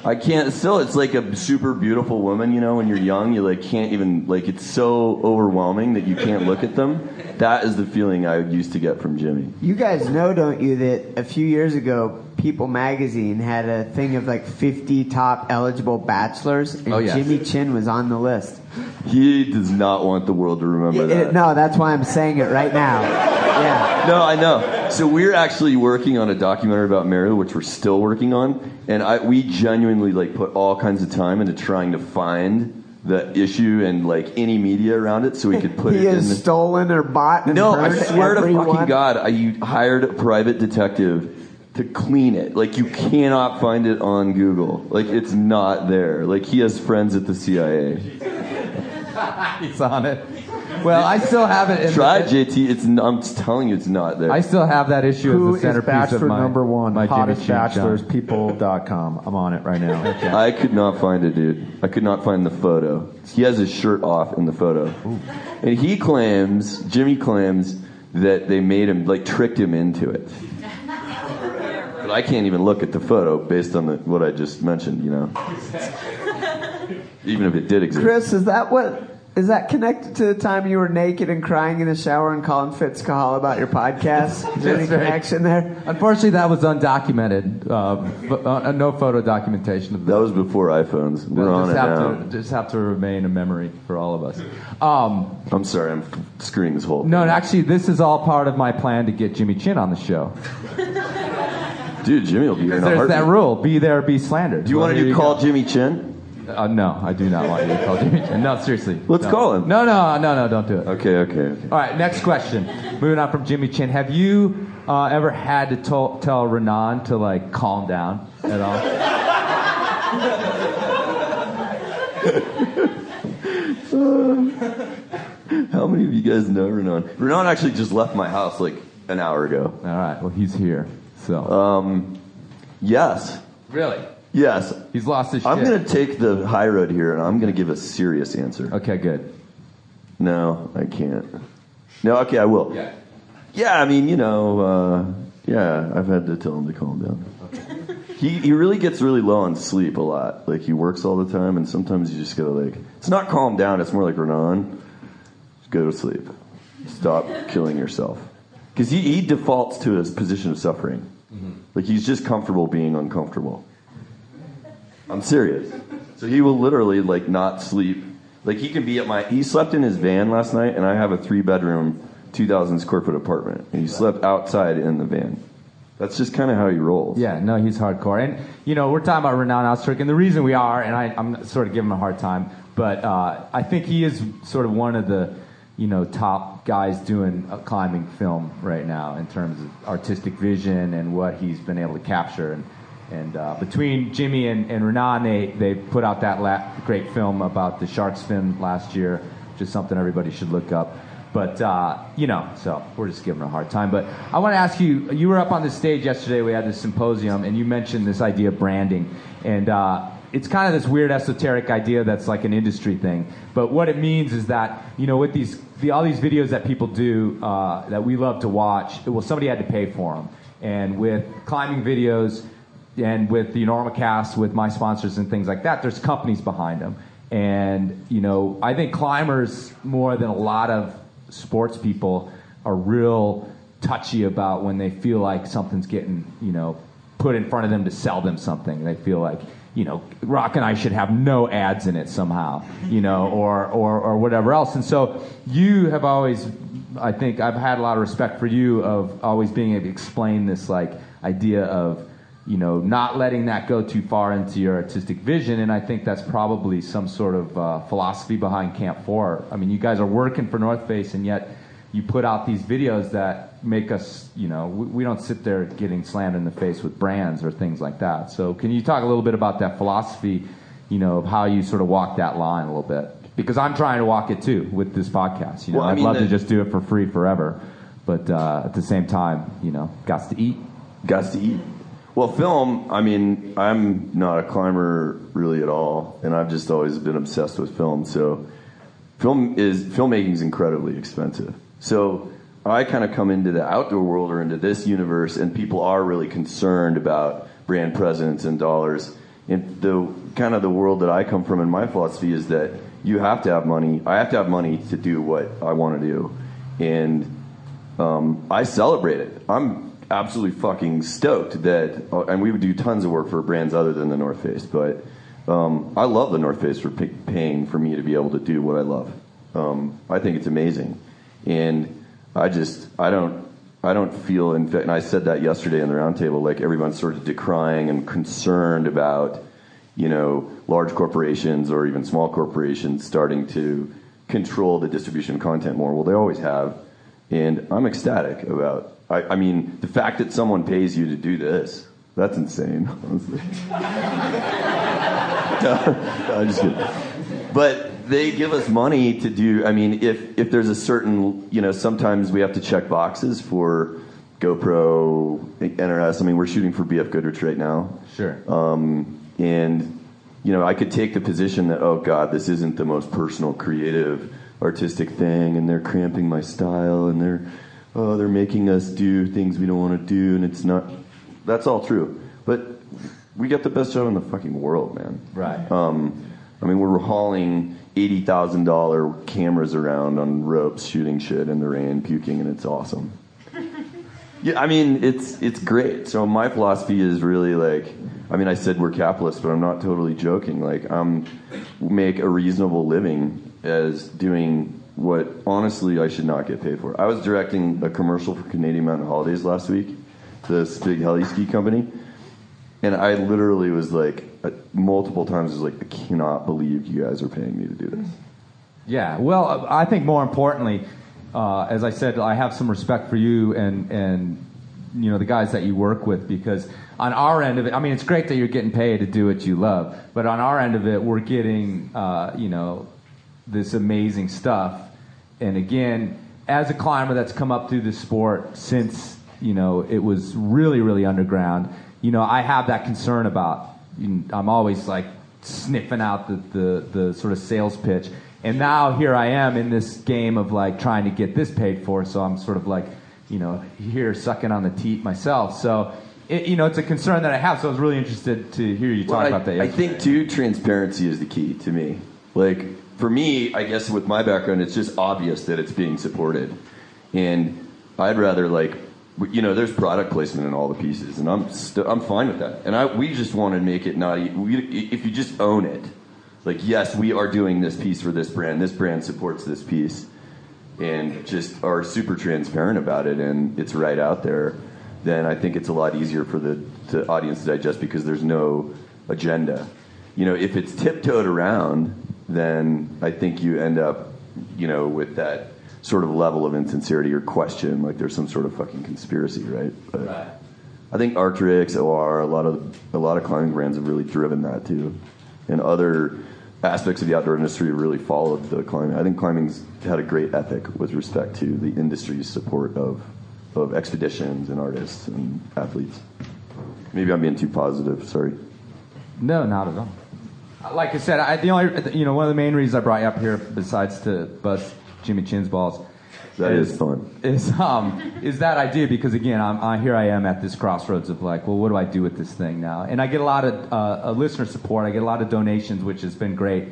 Speaker 16: I can't. Still, it's like a super beautiful woman. You know, when you're young, you like can't even like. It's so overwhelming that you can't look at them. That is the feeling I used to get from Jimmy.
Speaker 13: You guys know, don't you, that a few years ago, People magazine had a thing of like 50 top eligible bachelors, and
Speaker 16: Oh, yes.
Speaker 13: Jimmy Chin was on the list.
Speaker 16: He does not want the world to remember that.
Speaker 13: It- no, that's why I'm saying it right now. Yeah.
Speaker 16: No, I know. So we're actually working on a documentary about Meru, which we're still working on, and I, we genuinely like put all kinds of time into trying to find the issue and like any media around it so we could put
Speaker 13: he
Speaker 16: it in
Speaker 13: has
Speaker 16: the
Speaker 13: stolen or bought and
Speaker 16: no, I
Speaker 13: burned
Speaker 16: swear to
Speaker 13: everyone.
Speaker 16: fucking God, I, you hired a private detective to clean it. Like, you cannot find it on Google. Like, it's not there. Like, he has friends at the CIA.
Speaker 5: He's on it. Well, I still have it. In
Speaker 16: Try it, JT. It's. n- I'm telling you, it's not there.
Speaker 5: I still have that issue
Speaker 15: Who
Speaker 5: as the centerpiece
Speaker 15: bachelor
Speaker 5: of my
Speaker 15: number one?
Speaker 5: my Jimmy
Speaker 15: hottest
Speaker 5: Chin
Speaker 15: bachelors,
Speaker 5: jump.
Speaker 15: people.com. I'm on it right now.
Speaker 16: I could not find it, dude. I could not find the photo. He has his shirt off in the photo, and he claims, Jimmy claims, that they made him like tricked him into it. But I can't even look at the photo based on the, what I just mentioned. You know, even if it did exist.
Speaker 13: Chris, is that what? Is that connected to the time you were naked and crying in the shower and calling Fitz Cahall about your podcast? Is there any
Speaker 5: right.
Speaker 13: connection there?
Speaker 5: Unfortunately, that was undocumented. Uh, but, uh, no photo documentation of that.
Speaker 16: That was before iPhones. We're on
Speaker 5: just
Speaker 16: it
Speaker 5: have
Speaker 16: now.
Speaker 5: to just have to remain a memory for all of us. Um,
Speaker 16: I'm sorry, I'm screwing this whole.
Speaker 5: no, and actually, this is all part of my plan to get Jimmy Chin on the show.
Speaker 16: Dude, Jimmy will be here in a
Speaker 5: There's that
Speaker 16: heartbeat.
Speaker 5: rule: be there, be slandered.
Speaker 16: Do you
Speaker 5: Well,
Speaker 16: want
Speaker 5: here
Speaker 16: to
Speaker 5: you
Speaker 16: call
Speaker 5: go.
Speaker 16: Jimmy Chin?
Speaker 5: Uh, no, I do not want you to call Jimmy Chin. No, seriously.
Speaker 16: Let's
Speaker 5: No.
Speaker 16: call him.
Speaker 5: No, no, no, no, don't do it.
Speaker 16: Okay, okay, okay.
Speaker 5: All right, next question. Moving on from Jimmy Chin. Have you uh, ever had to tell tell Renan to like calm down at all?
Speaker 16: How many of you guys know Renan? Renan actually just left my house like an hour ago.
Speaker 5: All right, well he's here. So
Speaker 16: Um, yes,
Speaker 5: really,
Speaker 16: yes.
Speaker 5: he's lost his shit.
Speaker 16: I'm gonna take the high road here, and I'm gonna give a serious answer.
Speaker 5: Okay, good.
Speaker 16: No, I can't. No, okay, I will.
Speaker 5: Yeah.
Speaker 16: Yeah, I mean, you know, uh, yeah, I've had to tell him to calm down. He he really gets really low on sleep a lot. Like he works all the time, and sometimes you just gotta like. It's not calm down. It's more like Renan. Just go to sleep. Stop killing yourself. Because he, he defaults to a position of suffering. Like he's just comfortable being uncomfortable. I'm serious. So he will literally like not sleep. Like he can be at my. He slept in his van last night, and I have a three bedroom, two thousand square foot apartment, and he slept outside in the van. That's just kind of how he rolls.
Speaker 5: Yeah, no, he's hardcore. And, you know, we're talking about Renan Ozturk, and the reason we are, and I, I'm sort of giving him a hard time, but uh, I think he is sort of one of the, you know, top guys doing a climbing film right now in terms of artistic vision and what he's been able to capture. And, and uh, between Jimmy and, and Renan, they, they put out that la- great film about the shark's fin last year, which is something everybody should look up. But, uh, you know, so we're just giving a hard time. But I want to ask you you were up on the stage yesterday, we had this symposium, and you mentioned this idea of branding. And uh, it's kind of this weird esoteric idea that's like an industry thing. But what it means is that, you know, with these, the, all these videos that people do uh, that we love to watch, well, somebody had to pay for them. And with climbing videos, and with the Enormocast, with my sponsors and things like that, there's companies behind them. And, you know, I think climbers, more than a lot of sports people, are real touchy about when they feel like something's getting, you know, put in front of them to sell them something. They feel like, you know, Rock and Ice should have no ads in it somehow, you know, or, or, or whatever else. And so you have always, I think, I've had a lot of respect for you of always being able to explain this, like, idea of, you know, not letting that go too far into your artistic vision. And I think that's probably some sort of uh, philosophy behind Camp 4. I mean, you guys are working for North Face, and yet you put out these videos that make us, you know, we, we don't sit there getting slammed in the face with brands or things like that. So can you talk a little bit about that philosophy, you know, of how you sort of walk that line a little bit? Because I'm trying to walk it too with this podcast. You know,
Speaker 16: Well, I
Speaker 5: I'd
Speaker 16: mean,
Speaker 5: love to just do it for free forever. But uh, at the same time, you know, got to eat.
Speaker 16: Got to eat. Well, film, I mean, I'm not a climber really at all, and I've just always been obsessed with film. So, film is filmmaking is incredibly expensive. So, I kind of come into the outdoor world or into this universe, and people are really concerned about brand presence and dollars. And the kind of the world that I come from, and my philosophy is that you have to have money. I have to have money to do what I want to do, and um, I celebrate it. I'm absolutely fucking stoked that, uh, and we would do tons of work for brands other than the North Face, but um, I love the North Face for pay- paying for me to be able to do what I love. Um, I think it's amazing, and I just I don't I don't feel in fact, and I said that yesterday in the roundtable, like everyone's sort of decrying and concerned about you know, large corporations or even small corporations starting to control the distribution of content more. Well, they always have, and I'm ecstatic about. I, I mean, the fact that someone pays you to do this, that's insane. honestly. no, I'm just kidding. But they give us money to do. I mean, if if there's a certain, you know, sometimes we have to check boxes for GoPro, NRS. I mean, we're shooting for BF Goodrich right now.
Speaker 5: Sure.
Speaker 16: Um, and you know, I could take the position that, oh God, this isn't the most personal, creative, artistic thing, and they're cramping my style, and they're oh, they're making us do things we don't want to do, and it's not. That's all true, but we got the best job in the fucking world, man.
Speaker 5: Right.
Speaker 16: Um, I mean, we're hauling eighty thousand dollar cameras around on ropes, shooting shit in the rain, puking, and it's awesome. Yeah, I mean it's it's great. So my philosophy is really like, I mean, I said we're capitalists, but I'm not totally joking. Like, I'm make a reasonable living as doing what honestly I should not get paid for. I was directing a commercial for Canadian Mountain Holidays last week, this big heli ski company, and I literally was like, multiple times was like, I cannot believe you guys are paying me to do this.
Speaker 5: Yeah. Well, I think more importantly, uh, as I said, I have some respect for you and and you know the guys that you work with because on our end of it, I mean, it's great that you're getting paid to do what you love, but on our end of it, we're getting uh, you know this amazing stuff. And again, as a climber that's come up through the sport since you know it was really really underground, you know I have that concern about. I'm always like sniffing out the, the, the sort of sales pitch. And now here I am in this game of like trying to get this paid for. So I'm sort of like, you know, here sucking on the teat myself. So, it, you know, it's a concern that I have. So I was really interested to hear you talk
Speaker 16: Well, I,
Speaker 5: about that.
Speaker 16: I think too, transparency is the key to me. Like for me, I guess with my background, it's just obvious that it's being supported, and I'd rather like, you know, there's product placement in all the pieces, and I'm st- I'm fine with that. And I we just want to make it not. We, if you just own it, like yes, we are doing this piece for this brand. This brand supports this piece, and just are super transparent about it, and it's right out there. Then I think it's a lot easier for the, the audience to digest because there's no agenda. You know, if it's tiptoed around, then I think you end up, you know, with that sort of level of insincerity or question, like there's some sort of fucking conspiracy, right? But I think Arc'teryx, OR, a lot of a lot of climbing brands have really driven that too, and other aspects of the outdoor industry have really followed the climbing. I think climbing's had a great ethic with respect to the industry's support of of expeditions and artists and athletes. Maybe I'm being too positive. Sorry.
Speaker 5: No, not at all. Like I said, I, the only you know one of the main reasons I brought you up here, besides to bust Jimmy Chin's balls,
Speaker 16: That is fun.
Speaker 5: Is um is that idea because again I'm I, here I am at this crossroads of like well what do I do with this thing now? And I get a lot of uh, uh, listener support. I get a lot of donations which has been great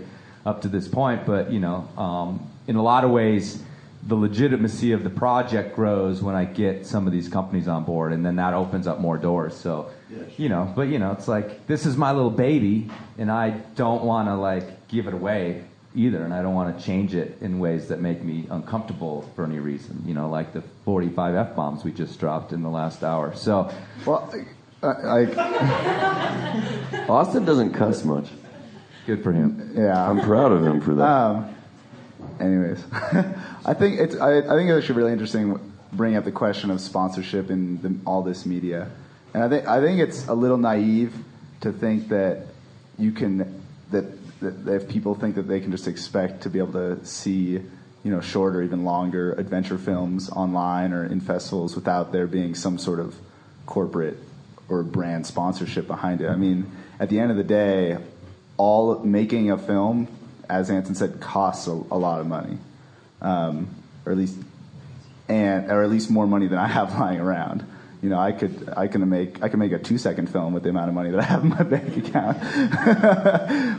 Speaker 5: up to this point. But you know um, in a lot of ways the legitimacy of the project grows when I get some of these companies on board and then that opens up more doors. So you know but you know it's like this is my little baby and I don't want to like give it away either and I don't want to change it in ways that make me uncomfortable for any reason you know like the 45 F bombs we just dropped in the last hour so
Speaker 14: well I, I
Speaker 16: Austin doesn't cuss much.
Speaker 5: Good for him.
Speaker 14: Yeah,
Speaker 16: I'm proud of him for that.
Speaker 14: Um, anyways, I think it's I, I think it's actually really interesting bringing up the question of sponsorship in the, all this media, and I think I think it's a little naive to think that you can that, that, that if people think that they can just expect to be able to see you know short or even longer adventure films online or in festivals without there being some sort of corporate or brand sponsorship behind it. I mean, at the end of the day, all making a film, as Anson said, costs a, a lot of money, um, or at least, and or at least more money than I have lying around. You know, I could I can make I can make a two second film with the amount of money that I have in my bank account.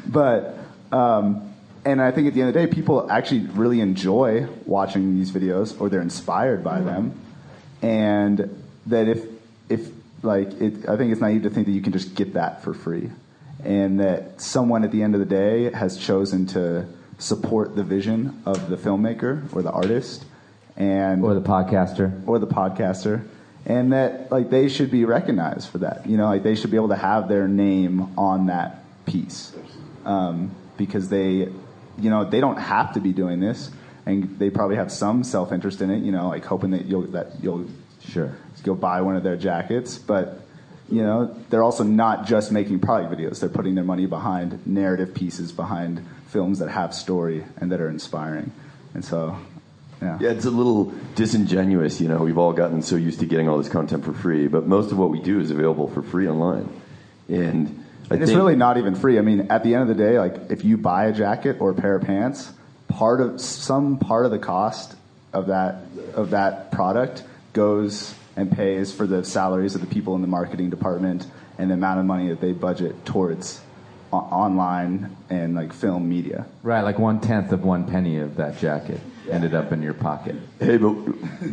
Speaker 14: but um, and I think at the end of the day, people actually really enjoy watching these videos, or they're inspired by them, and that if if like it, I think it's naive to think that you can just get that for free, and that someone at the end of the day has chosen to support the vision of the filmmaker or the artist, and
Speaker 5: or the podcaster.
Speaker 14: Or the podcaster, and that like they should be recognized for that. You know, like they should be able to have their name on that piece um, because they, you know, they don't have to be doing this, and they probably have some self interest in it. You know, like hoping that you'll that you'll
Speaker 5: sure
Speaker 14: go buy one of their jackets, but. You know, they're also not just making product videos. They're putting their money behind narrative pieces, behind films that have story and that are inspiring. And so, yeah.
Speaker 16: Yeah, it's a little disingenuous. You know, we've all gotten so used to getting all this content for free, but most of what we do is available for free online. And I
Speaker 14: And it's
Speaker 16: think
Speaker 14: really not even free. I mean, at the end of the day, like if you buy a jacket or a pair of pants, part of some part of the cost of that of that product goes and pays for the salaries of the people in the marketing department and the amount of money that they budget towards o- online and like film media.
Speaker 5: Right, like one tenth of one penny of that jacket ended up in your pocket.
Speaker 16: Hey, but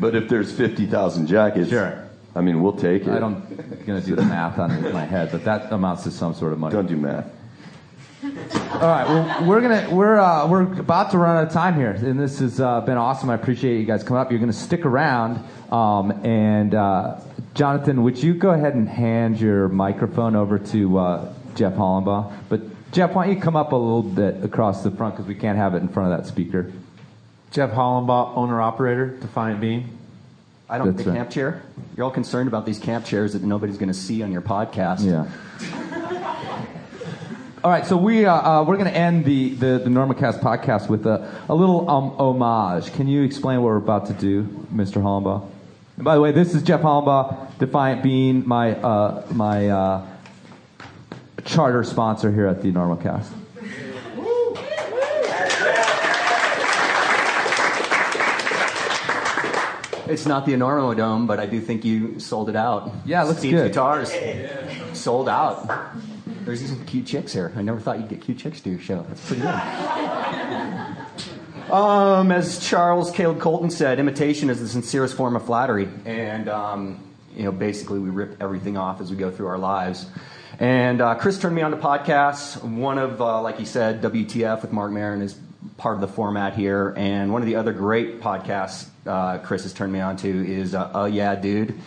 Speaker 16: but if there's fifty thousand jackets,
Speaker 5: Sure.
Speaker 16: I mean, we'll take it.
Speaker 5: I don't gonna do the math on my head, but that amounts to some sort of money.
Speaker 16: Don't do math.
Speaker 5: All right, well, we're gonna we're uh, we're about to run out of time here, and this has uh, been awesome. I appreciate you guys coming up. You're gonna stick around, um, and uh, Jonathan, would you go ahead and hand your microphone over to uh, Jeff Hollenbaugh? But Jeff, why don't you come up a little bit across the front because we can't have it in front of that speaker.
Speaker 17: Jeff Hollenbaugh, owner operator, Defiant Bean.
Speaker 18: I don't
Speaker 5: That's
Speaker 18: the
Speaker 5: right.
Speaker 18: camp chair. You're all concerned about these camp chairs that nobody's going to see on your podcast.
Speaker 5: Yeah. All right, so we uh, uh, we're going to end the the, the Enormocast podcast with a, a little um, homage. Can you explain what we're about to do, Mr. Hollenbaugh? And by the way, this is Jeff Hollenbaugh, Defiant Bean, my uh, my uh, charter sponsor here at the Enormocast.
Speaker 18: It's not the Enormo Dome, but I do think you sold it out.
Speaker 5: Yeah, it looks
Speaker 18: Steve's
Speaker 5: good.
Speaker 18: Guitars sold out. There's some cute chicks here. I never thought you'd get cute chicks to your show. That's pretty good. Um, as Charles Caleb Colton said, imitation is the sincerest form of flattery, and um, you know, basically, we rip everything off as we go through our lives. And uh, Chris turned me on to podcasts. One of, uh, like he said, WTF with Marc Maron is part of the format here. And one of the other great podcasts uh, Chris has turned me on to is uh, Oh Yeah, Dude.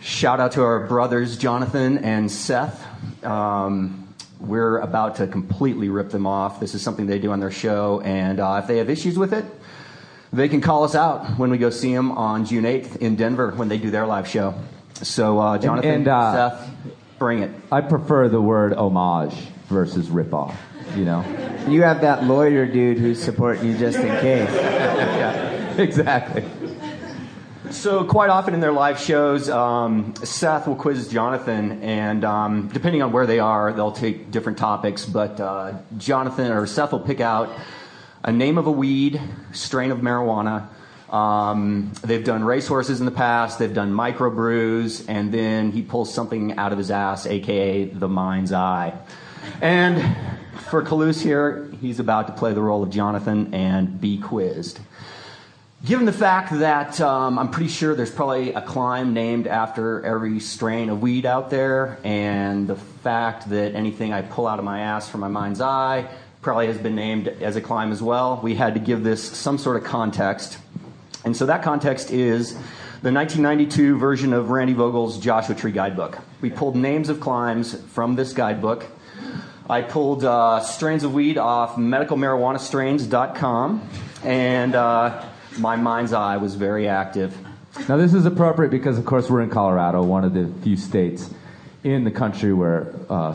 Speaker 18: Shout out to our brothers Jonathan and Seth. Um, we're about to completely rip them off. This is something they do on their show, and uh, if they have issues with it, they can call us out when we go see them on June 8th in Denver when they do their live show. So, uh, Jonathan,
Speaker 5: and, uh,
Speaker 18: Seth, bring it.
Speaker 5: I prefer the word homage versus ripoff. You know.
Speaker 13: You have that lawyer dude who's supporting you just in case.
Speaker 5: exactly.
Speaker 18: So quite often in their live shows, um, Seth will quiz Jonathan, and um, depending on where they are, they'll take different topics. But uh, Jonathan or Seth will pick out a name of a weed, strain of marijuana. Um, they've done racehorses in the past. They've done microbrews, and then he pulls something out of his ass, aka the mind's eye. And for Kalous here, he's about to play the role of Jonathan and be quizzed. Given the fact that um, I'm pretty sure there's probably a climb named after every strain of weed out there, and the fact that anything I pull out of my ass from my mind's eye probably has been named as a climb as well, we had to give this some sort of context. And so that context is the 1992 version of Randy Vogel's Joshua Tree Guidebook. We pulled names of climbs from this guidebook. I pulled uh, strains of weed off medicalmarijuanastrains.com, and uh, my mind's eye was very active.
Speaker 5: Now, this is appropriate because, of course, we're in Colorado, one of the few states in the country where uh,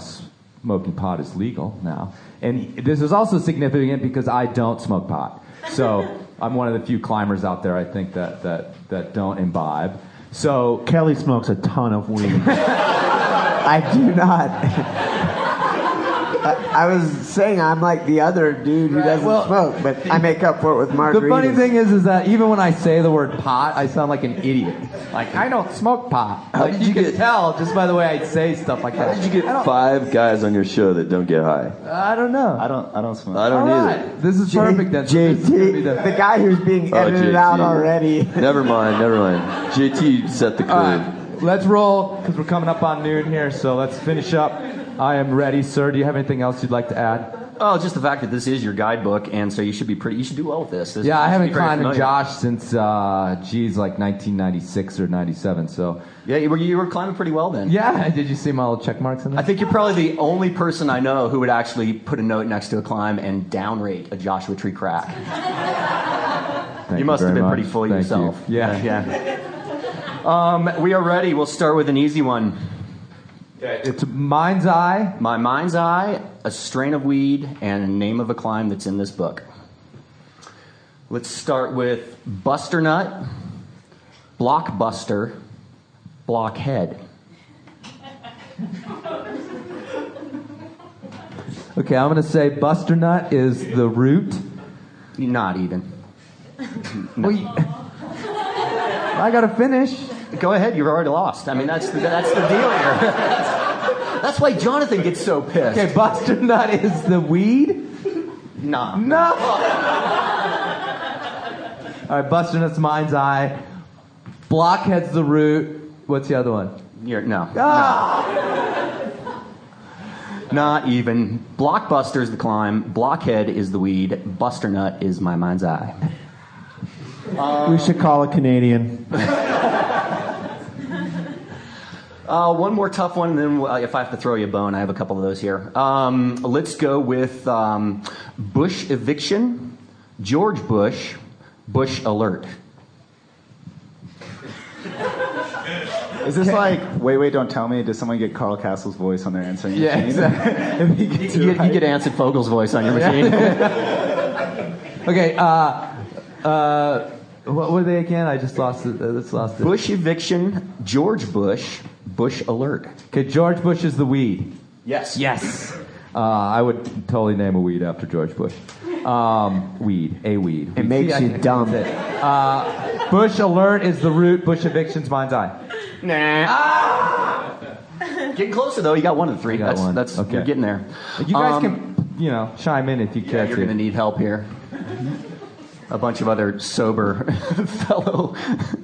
Speaker 5: smoking pot is legal now. And this is also significant because I don't smoke pot. So I'm one of the few climbers out there, I think, that, that, that don't imbibe. So
Speaker 17: Kelly smokes a ton of weed.
Speaker 13: I do not. I, I was saying I'm like the other dude who doesn't smoke, but I make up for it with margaritas.
Speaker 5: The funny thing is, is that even when I say the word pot, I sound like an idiot. Like I don't smoke pot.
Speaker 16: How
Speaker 5: Like,
Speaker 16: did
Speaker 5: you,
Speaker 16: you
Speaker 5: can
Speaker 16: get-
Speaker 5: tell just by the way I say stuff like
Speaker 16: How
Speaker 5: that.
Speaker 16: did you get five guys on your show that don't get high?
Speaker 5: I don't know.
Speaker 14: I don't. I don't smoke.
Speaker 16: I don't
Speaker 5: All
Speaker 16: either.
Speaker 5: right. This is perfect then. So this is be
Speaker 13: JT,
Speaker 5: the-
Speaker 13: the guy who's being
Speaker 16: Oh,
Speaker 13: edited
Speaker 16: JT.
Speaker 13: out already.
Speaker 16: Never mind, never mind. JT set the
Speaker 5: All
Speaker 16: curve.
Speaker 5: right, let's roll because we're coming up on noon here. So let's finish up. I am ready, sir. Do you have anything else you'd like to add?
Speaker 18: Oh, just the fact that this is your guidebook, and so you should be pretty. You should do well with this. This-
Speaker 5: Yeah, I haven't climbed with. Josh since, uh, geez, like 1996 or 97. So
Speaker 18: Yeah, you were, you were climbing pretty well then.
Speaker 5: yeah, did you see my little check marks in there?
Speaker 18: I think you're probably the only person I know who would actually put a note next to a climb and downrate a Joshua Tree crack.
Speaker 5: Thank
Speaker 18: you must have been pretty full of
Speaker 5: Thank
Speaker 18: yourself.
Speaker 5: you. Yeah.
Speaker 18: yeah. Um, we are ready. We'll start with an easy one.
Speaker 5: It's Mind's Eye.
Speaker 18: My mind's eye, a strain of weed, and a name of a climb that's in this book. Let's start with Buster Nut, Blockbuster, Blockhead.
Speaker 5: Okay, I'm going to say Buster Nut is the root.
Speaker 18: Not even.
Speaker 5: Well, you- I got to finish.
Speaker 18: Go ahead, you've already lost. I mean, that's the, that's the deal here. that's why Jonathan gets so pissed.
Speaker 5: Okay, Buster Nut is the weed.
Speaker 18: Nah.
Speaker 5: No. All right, Buster Nut's Mind's Eye. Blockhead's the root. What's the other one?
Speaker 18: You're, no.
Speaker 5: Ah!
Speaker 18: Not even. Blockbuster's the climb. Blockhead is the weed. Buster Nut is my mind's eye.
Speaker 15: we should call a Canadian.
Speaker 18: Uh, one more tough one, and then uh, if I have to throw you a bone, I have a couple of those here. Um, let's go with um, Bush eviction, George Bush, Bush alert.
Speaker 14: Is this like wait wait don't tell me? Does someone get Carl Kasell's voice on their answering
Speaker 18: Yeah,
Speaker 14: machine?
Speaker 18: exactly. You,
Speaker 14: gets
Speaker 18: you get, you get Anson Fogel's voice on your machine.
Speaker 5: Okay, uh, uh, what were they again? I just lost it. I just lost it.
Speaker 18: Bush eviction, George Bush, Bush alert.
Speaker 5: Okay, George Bush is the weed.
Speaker 18: Yes.
Speaker 5: Yes. Uh, I would totally name a weed after George Bush. Um, weed, a weed.
Speaker 13: It makes
Speaker 5: I
Speaker 13: you
Speaker 5: can-
Speaker 13: dumb.
Speaker 5: Uh, Bush alert is the root. Bush eviction's mind's eye.
Speaker 18: Nah. Getting closer though. You got one of the three.
Speaker 5: got
Speaker 18: that's
Speaker 5: one.
Speaker 18: that's
Speaker 5: Okay.
Speaker 18: you're getting there.
Speaker 5: You guys
Speaker 18: Um,
Speaker 5: can, you know, chime in if you
Speaker 18: Yeah,
Speaker 5: care
Speaker 18: you're
Speaker 5: to.
Speaker 18: going to need help here. A bunch of other sober fellow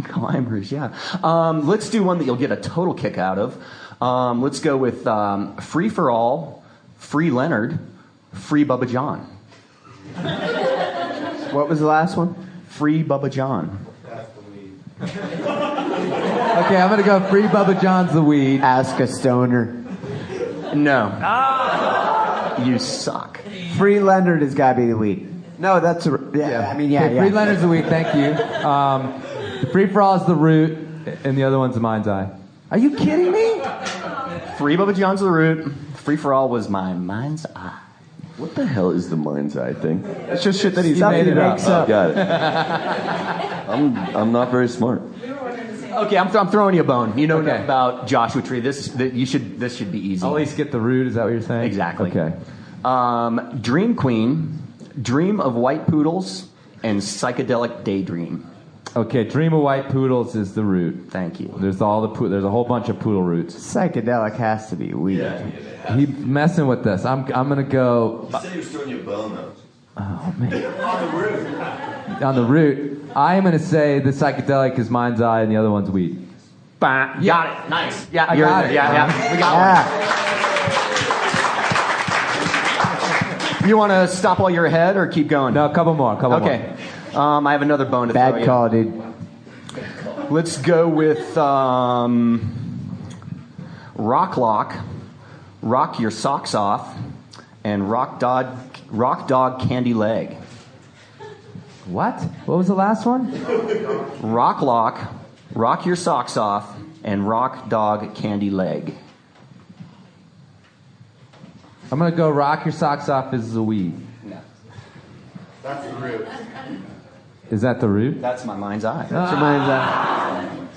Speaker 18: climbers, yeah. Um, let's do one that you'll get a total kick out of. Um, let's go with um, Free for All, Free Leonard, Free Bubba John.
Speaker 13: What was the last one?
Speaker 18: Free Bubba John. That's the weed.
Speaker 5: Okay, I'm gonna go free Bubba John's the weed.
Speaker 13: Ask a stoner.
Speaker 18: No. Ah. You suck.
Speaker 13: Free Leonard has got to be the weed. No, that's a. Yeah, I mean, yeah,
Speaker 5: okay,
Speaker 13: yeah.
Speaker 5: free Leonard's the weed. Thank you. Um, free for all is the root, and the other one's the mind's eye. Are you kidding me?
Speaker 18: Free Bubba John's the root. Free for All was my mind's eye.
Speaker 16: What the hell is the mind's eye thing?
Speaker 14: It's just shit that he's
Speaker 5: You made it up.
Speaker 16: Oh, got it. I'm I'm not very smart.
Speaker 18: Okay, I'm, th- I'm throwing you a bone. You know
Speaker 5: Okay.
Speaker 18: about Joshua Tree. This th- you should this should be easy.
Speaker 5: I'll at least get the root. Is that what you're saying?
Speaker 18: Exactly.
Speaker 5: Okay.
Speaker 18: Um, Dream Queen, Dream of White Poodles, and Psychedelic Daydream.
Speaker 5: Okay. Dream of white poodles is the root.
Speaker 18: Thank you.
Speaker 5: There's all the po- there's a whole bunch of poodle roots.
Speaker 13: Psychedelic has to be weed.
Speaker 5: He messing with this. I'm I'm gonna go
Speaker 16: He said he was throwing you a bone though.
Speaker 5: Oh, on the roof. on the root. I am gonna say the psychedelic is mind's eye, and the other one's weed.
Speaker 18: Bah, Got it. Nice. Yeah,
Speaker 5: I
Speaker 18: you're
Speaker 5: got it.
Speaker 18: there. Yeah, yeah. We got
Speaker 13: Yeah.
Speaker 18: You want to stop while you're ahead or keep going?
Speaker 5: No, a couple more. A couple more.
Speaker 18: Okay. Um, I have another bone to throw
Speaker 13: Bad
Speaker 18: you.
Speaker 13: call, dude.
Speaker 18: Let's go with um, Rock Lock, Rock Your Socks Off, and Rock Dog, Rock Dog Candy Leg.
Speaker 5: What? What was the last one?
Speaker 18: Rock Lock, Rock Your Socks Off, and Rock Dog Candy Leg.
Speaker 5: I'm gonna go rock your socks off is the weed.
Speaker 18: That's the root.
Speaker 5: Is that the root?
Speaker 18: That's my mind's eye.
Speaker 5: That's your mind's eye.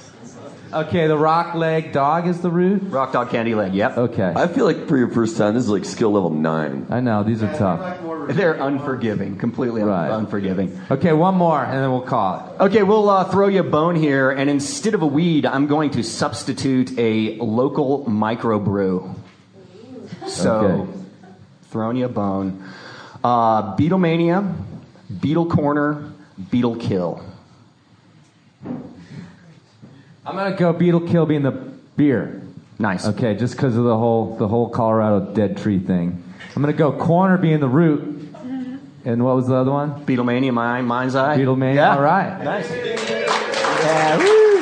Speaker 5: Okay, the rock leg dog is the root.
Speaker 18: Rock Dog Candy Leg, yep.
Speaker 5: Okay.
Speaker 16: I feel like for your first time, this is like skill level nine.
Speaker 5: I know these are tough.
Speaker 18: They're unforgiving, completely un-
Speaker 5: Right.
Speaker 18: unforgiving.
Speaker 5: Okay, one more, and then we'll call it.
Speaker 18: Okay, we'll uh, throw you a bone here, and instead of a weed, I'm going to substitute a local microbrew. So,
Speaker 5: Okay.
Speaker 18: Throwing you a bone. Uh, Beatlemania, Beetle Corner, Beetle Kill.
Speaker 5: I'm gonna go beetle kill being the beer.
Speaker 18: Nice.
Speaker 5: Okay, just because of the whole the whole Colorado dead tree thing. I'm gonna go corner being the root. And what was the other one?
Speaker 18: Beatlemania, my mind's eye.
Speaker 5: Beatlemania.
Speaker 18: Yeah.
Speaker 5: All right.
Speaker 18: Nice.
Speaker 5: Yeah. Woo.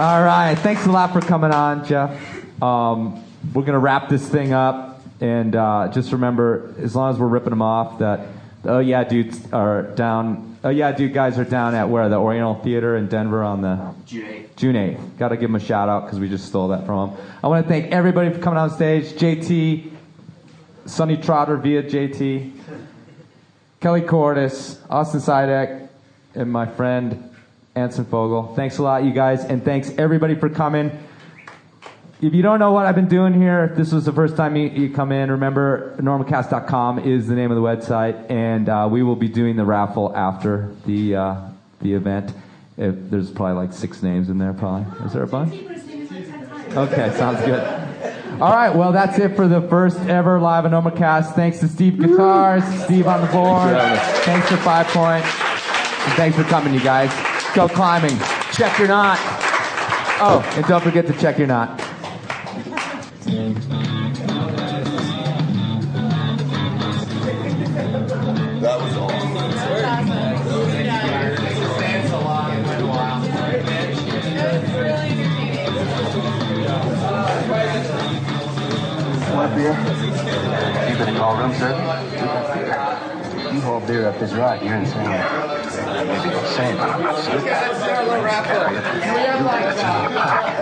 Speaker 5: All right. Thanks a lot for coming on, Jeff. Um, we're gonna wrap this thing up, and uh, just remember, as long as we're ripping them off, that oh yeah, dudes are down. Oh yeah, dude, guys are down at where the Oriental Theater in Denver on the
Speaker 18: June 8th.
Speaker 5: June 8th. Got to give them a shout out because we just stole that from them. I want to thank everybody for coming on stage. JT, Sonnie Trotter via JT, Kelly Cordes, Austin Siadak, and my friend Anson Fogel. Thanks a lot, you guys, and thanks everybody for coming. If you don't know what I've been doing here, if this was the first time you, you come in, remember enormocast.com is the name of the website, and uh, we will be doing the raffle after the uh, the event. If, there's probably like six names in there, probably. Is there a bunch? Okay, sounds good. All right, well, that's it for the first ever live Enormocast. Thanks to Steve Guitars, Steve on the board. Thanks to 5Point. And thanks for coming, you guys. Go climbing. Check your knot. Oh, and don't forget to check your knot.
Speaker 16: That was
Speaker 19: Want a beer? You better call room service. You haul beer up this rock, you're insane. Insane, but I'm not stupid. That's in your pocket.